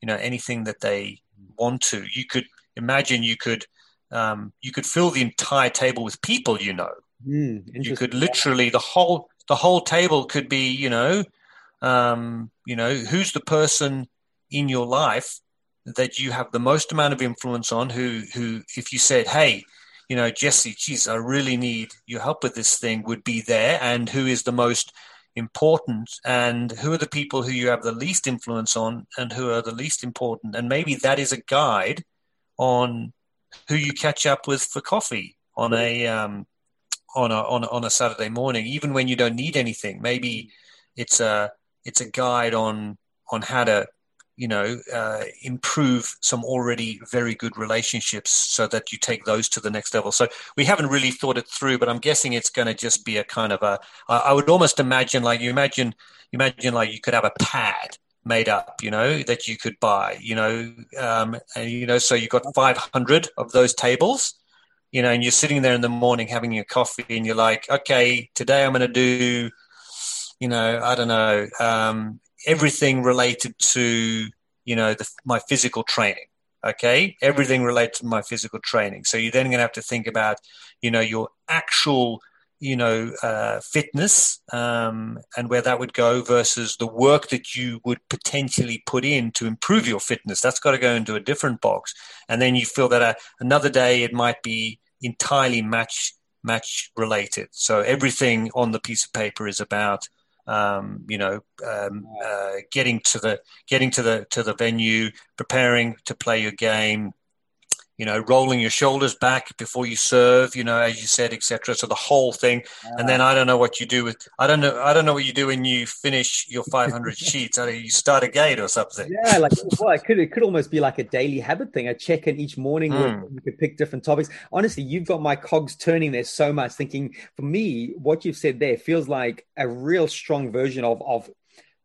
you know, anything that they want to. You could imagine you could um, you could fill the entire table with people you know. Mm, you could literally the whole the whole table could be you know um, you know who's the person in your life that you have the most amount of influence on who who if you said hey you know, Jesse, geez, I really need your help with this thing would be there and who is the most important and who are the people who you have the least influence on and who are the least important. And maybe that is a guide on who you catch up with for coffee on a, um, on a, on a, on a Saturday morning, even when you don't need anything. Maybe it's a, it's a guide on on how to you know uh, improve some already very good relationships so that you take those to the next level. So we haven't really thought it through but i'm guessing it's going to just be a kind of a i would almost imagine like you imagine imagine like you could have a pad made up you know that you could buy you know um, and you know so you've got 500 of those tables you know and you're sitting there in the morning having your coffee and you're like okay today i'm going to do you know i don't know um, everything related to you know the, my physical training okay? Everything related to my physical training. So you're then going to have to think about you know your actual you know uh, fitness um, and where that would go versus the work that you would potentially put in to improve your fitness. That's got to go into a different box. And then you feel that uh, another day it might be entirely match match related. So everything on the piece of paper is about um, you know, um, uh, getting to the getting to the to the venue, preparing to play your game, you know, rolling your shoulders back before you serve, you know, as you said, etc. So the whole thing, and then I don't know what you do with I don't know I don't know what you do when you finish your 500 sheets. I mean, you start a gate or something. Yeah, like well, it could it could almost be like a daily habit thing. A check in each morning mm. where you could pick different topics. Honestly, you've got my cogs turning there so much. Thinking for me, what you've said there feels like a real strong version of of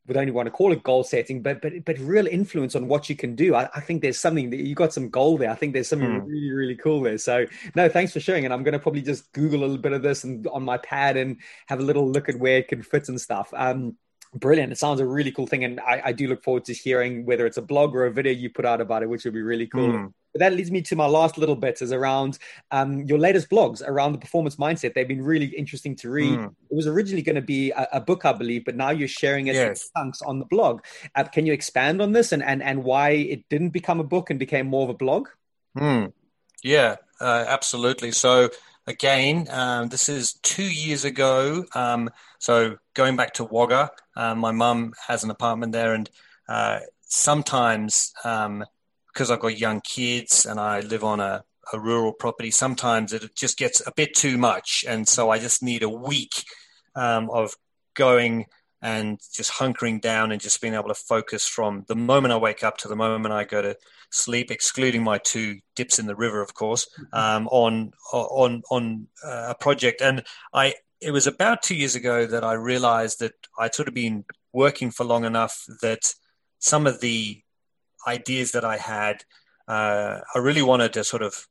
would only want to call it goal setting, but but but real influence on what you can do. I, I think there's something that you got some goal there. I think there's something mm. really really cool there. So no, thanks for sharing. And I'm going to probably just Google a little bit of this and on my pad and have a little look at where it can fit and stuff. Um, brilliant. It sounds a really cool thing, and I, I, do look forward to hearing whether it's a blog or a video you put out about it, which would be really cool. Mm. But that leads me to my last little bit is around um, your latest blogs around the performance mindset. They've been really interesting to read. Mm. It was originally going to be a, a, book, I believe, but now you're sharing it yes. in chunks on the blog. Uh, can you expand on this and, and, and why it didn't become a book and became more of a blog? Mm. Yeah, uh, absolutely. So again, um, this is two years ago. Um, so going back to Wagga, um, my mum has an apartment there, and uh, sometimes um, because I've got young kids and I live on a, a rural property, sometimes it just gets a bit too much. And so I just need a week um, of going and just hunkering down and just being able to focus from the moment I wake up to the moment I go to sleep, excluding my two dips in the river, of course, um, on on on uh, a project. And I, it was about two years ago that I realized that I'd sort of been working for long enough that some of the ideas that I had, uh, I really wanted to sort of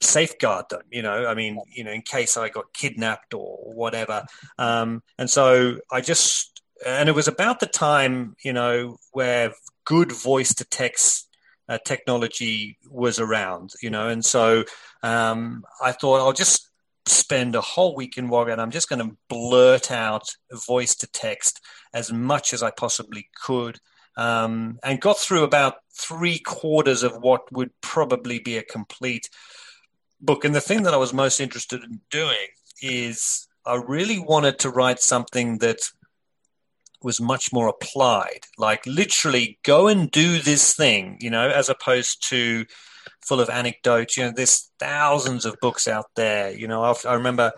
safeguard them. You know, I mean, you know, in case I got kidnapped or whatever. Um, and so I just, and it was about the time, you know, where good voice to text uh, technology was around, you know, and so um, I thought I'll just spend a whole week in Wagga and I'm just going to blurt out voice to text as much as I possibly could um, and got through about three quarters of what would probably be a complete book. And the thing that I was most interested in doing is I really wanted to write something that was much more applied, like literally go and do this thing, you know, as opposed to full of anecdotes. You know, there's thousands of books out there. You know, I remember.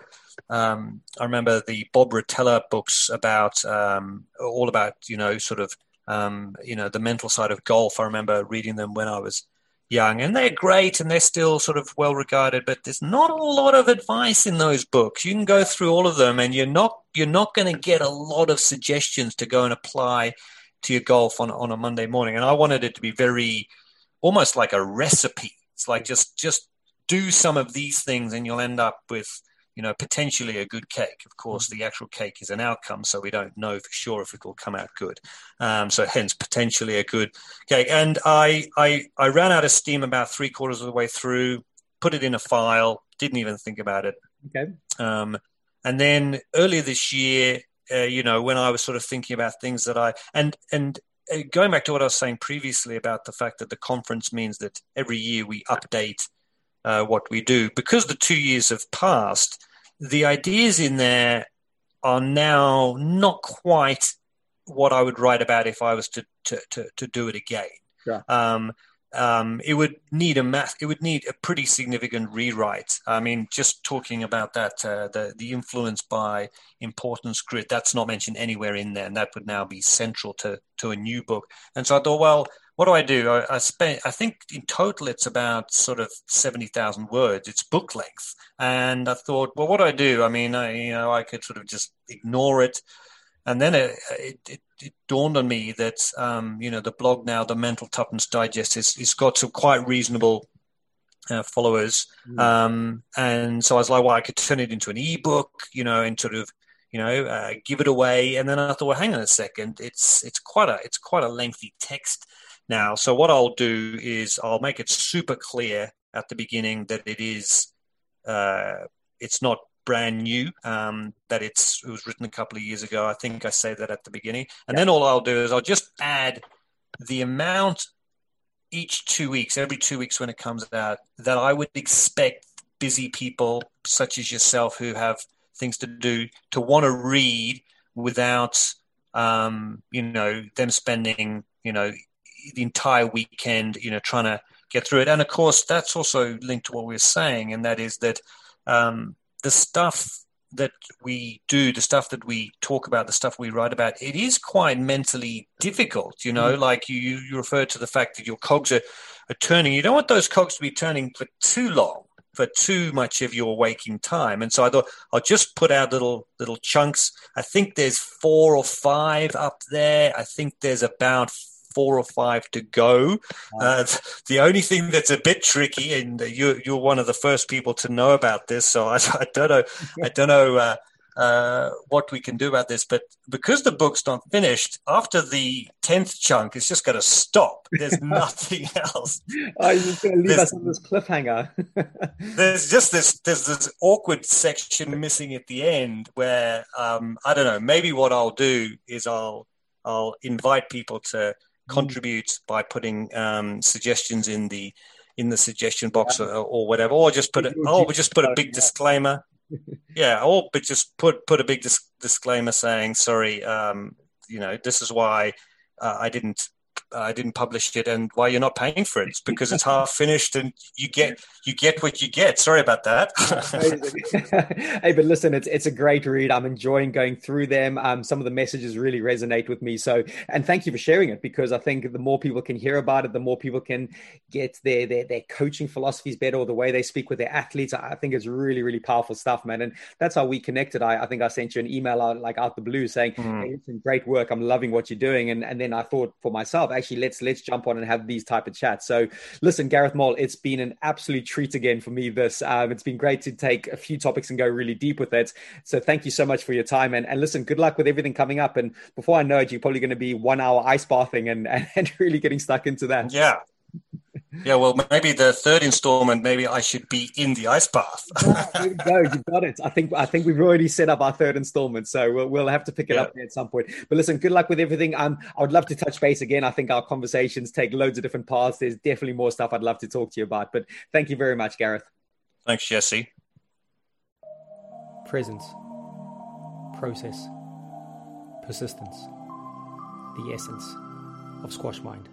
Um, I remember the Bob Rotella books about um, all about you know sort of um, you know, the mental side of golf. I remember reading them when I was young, and they're great and they're still sort of well regarded. But there's not a lot of advice in those books. You can go through all of them, and you're not you're not going to get a lot of suggestions to go and apply to your golf on on a Monday morning. And I wanted it to be very almost like a recipe. It's like just just do some of these things, and you'll end up with you know, potentially a good cake. Of course, the actual cake is an outcome, so we don't know for sure if it will come out good. Um, so hence potentially a good cake. And I, I, I ran out of steam about three quarters of the way through, put it in a file, didn't even think about it. Okay. Um, and then earlier this year, uh, you know, when I was sort of thinking about things that I and and uh, going back to what I was saying previously about the fact that the conference means that every year we update uh, what we do. Because the two years have passed, the ideas in there are now not quite what I would write about if I was to, to, to, to do it again. Yeah. Um, um, it would need a math. It would need a pretty significant rewrite. I mean, just talking about that, uh, the the influence by importance grid, that's not mentioned anywhere in there, and that would now be central to to a new book. And so I thought, well, what do I do? I, I spent, I think in total it's about sort of seventy thousand words. It's book length, and I thought, well, what do I do? I mean, I, you know, I could sort of just ignore it and then it, it, it, it dawned on me that um, you know the blog now, the Mental Toughness Digest, is it's got some quite reasonable uh, followers, mm. um, and so I was like, well, I could turn it into an ebook, you know, and sort of you know uh, give it away. And then I thought, well, hang on a second, it's it's quite a it's quite a lengthy text now. So what I'll do is I'll make it super clear at the beginning that it is uh, it's not brand new, um, that it's it was written a couple of years ago. I think I say that at the beginning, and yeah. then all I'll do is I'll just add the amount each two weeks, every two weeks when it comes out, that I would expect busy people such as yourself who have things to do to want to read without, um, you know, them spending, you know, the entire weekend, you know, trying to get through it. And of course, that's also linked to what we are saying, and that is that um, the stuff that we do, the stuff that we talk about, the stuff we write about, it is quite mentally difficult. You know, mm-hmm. like you, you refer to the fact that your cogs are, are turning. You don't want those cogs to be turning for too long, for too much of your waking time. And so I thought I'll just put out little little chunks. I think there's four or five up there. I think there's about four or five to go. Uh, the only thing that's a bit tricky, and you, you're one of the first people to know about this, so I, I don't know, I don't know uh, uh, what we can do about this. But because the book's not finished, after the tenth chunk, it's just going to stop. There's nothing else. Oh, you're just going to leave there's, us on this cliffhanger. there's just this there's this awkward section missing at the end where um, I don't know. Maybe what I'll do is I'll I'll invite people to contribute by putting um, suggestions in the in the suggestion box yeah. or, or, whatever, or just put it. Oh, we just put a big disclaimer. yeah, or but just put put a big dis- disclaimer saying, sorry, um, you know, this is why uh, I didn't I didn't publish it and why you're not paying for it. It's because it's half finished and you get you get what you get. Sorry about that. hey, but listen, it's it's a great read. I'm enjoying going through them. Um, some of the messages really resonate with me. So, and thank you for sharing it because I think the more people can hear about it, the more people can get their their, their coaching philosophies better or the way they speak with their athletes. I think it's really really powerful stuff, man. And that's how we connected. I, I think I sent you an email out like out the blue saying, mm. "Hey, it's great work. I'm loving what you're doing." And and then I thought for myself, actually, let's let's jump on and have these type of chats. So, listen, Gareth Mole, it's been an absolute treat again for me. This um, it's been great to take a few topics and go really deep with it. So, thank you so much for your time and and listen, good luck with everything coming up. And before I know it, you're probably going to be one hour ice bathing and, and really getting stuck into that. Yeah, yeah, well, maybe the third installment, maybe I should be in the ice bath. yeah, there you go. You've got it. I think I think we've already set up our third installment, so we'll, we'll have to pick it yeah. up at some point. But listen, good luck with everything. Um, I would love to touch base again. I think our conversations take loads of different paths. There's definitely more stuff I'd love to talk to you about. But thank you very much, Gareth. Thanks, Jesse. Presence, process, persistence, the essence of SquashMind.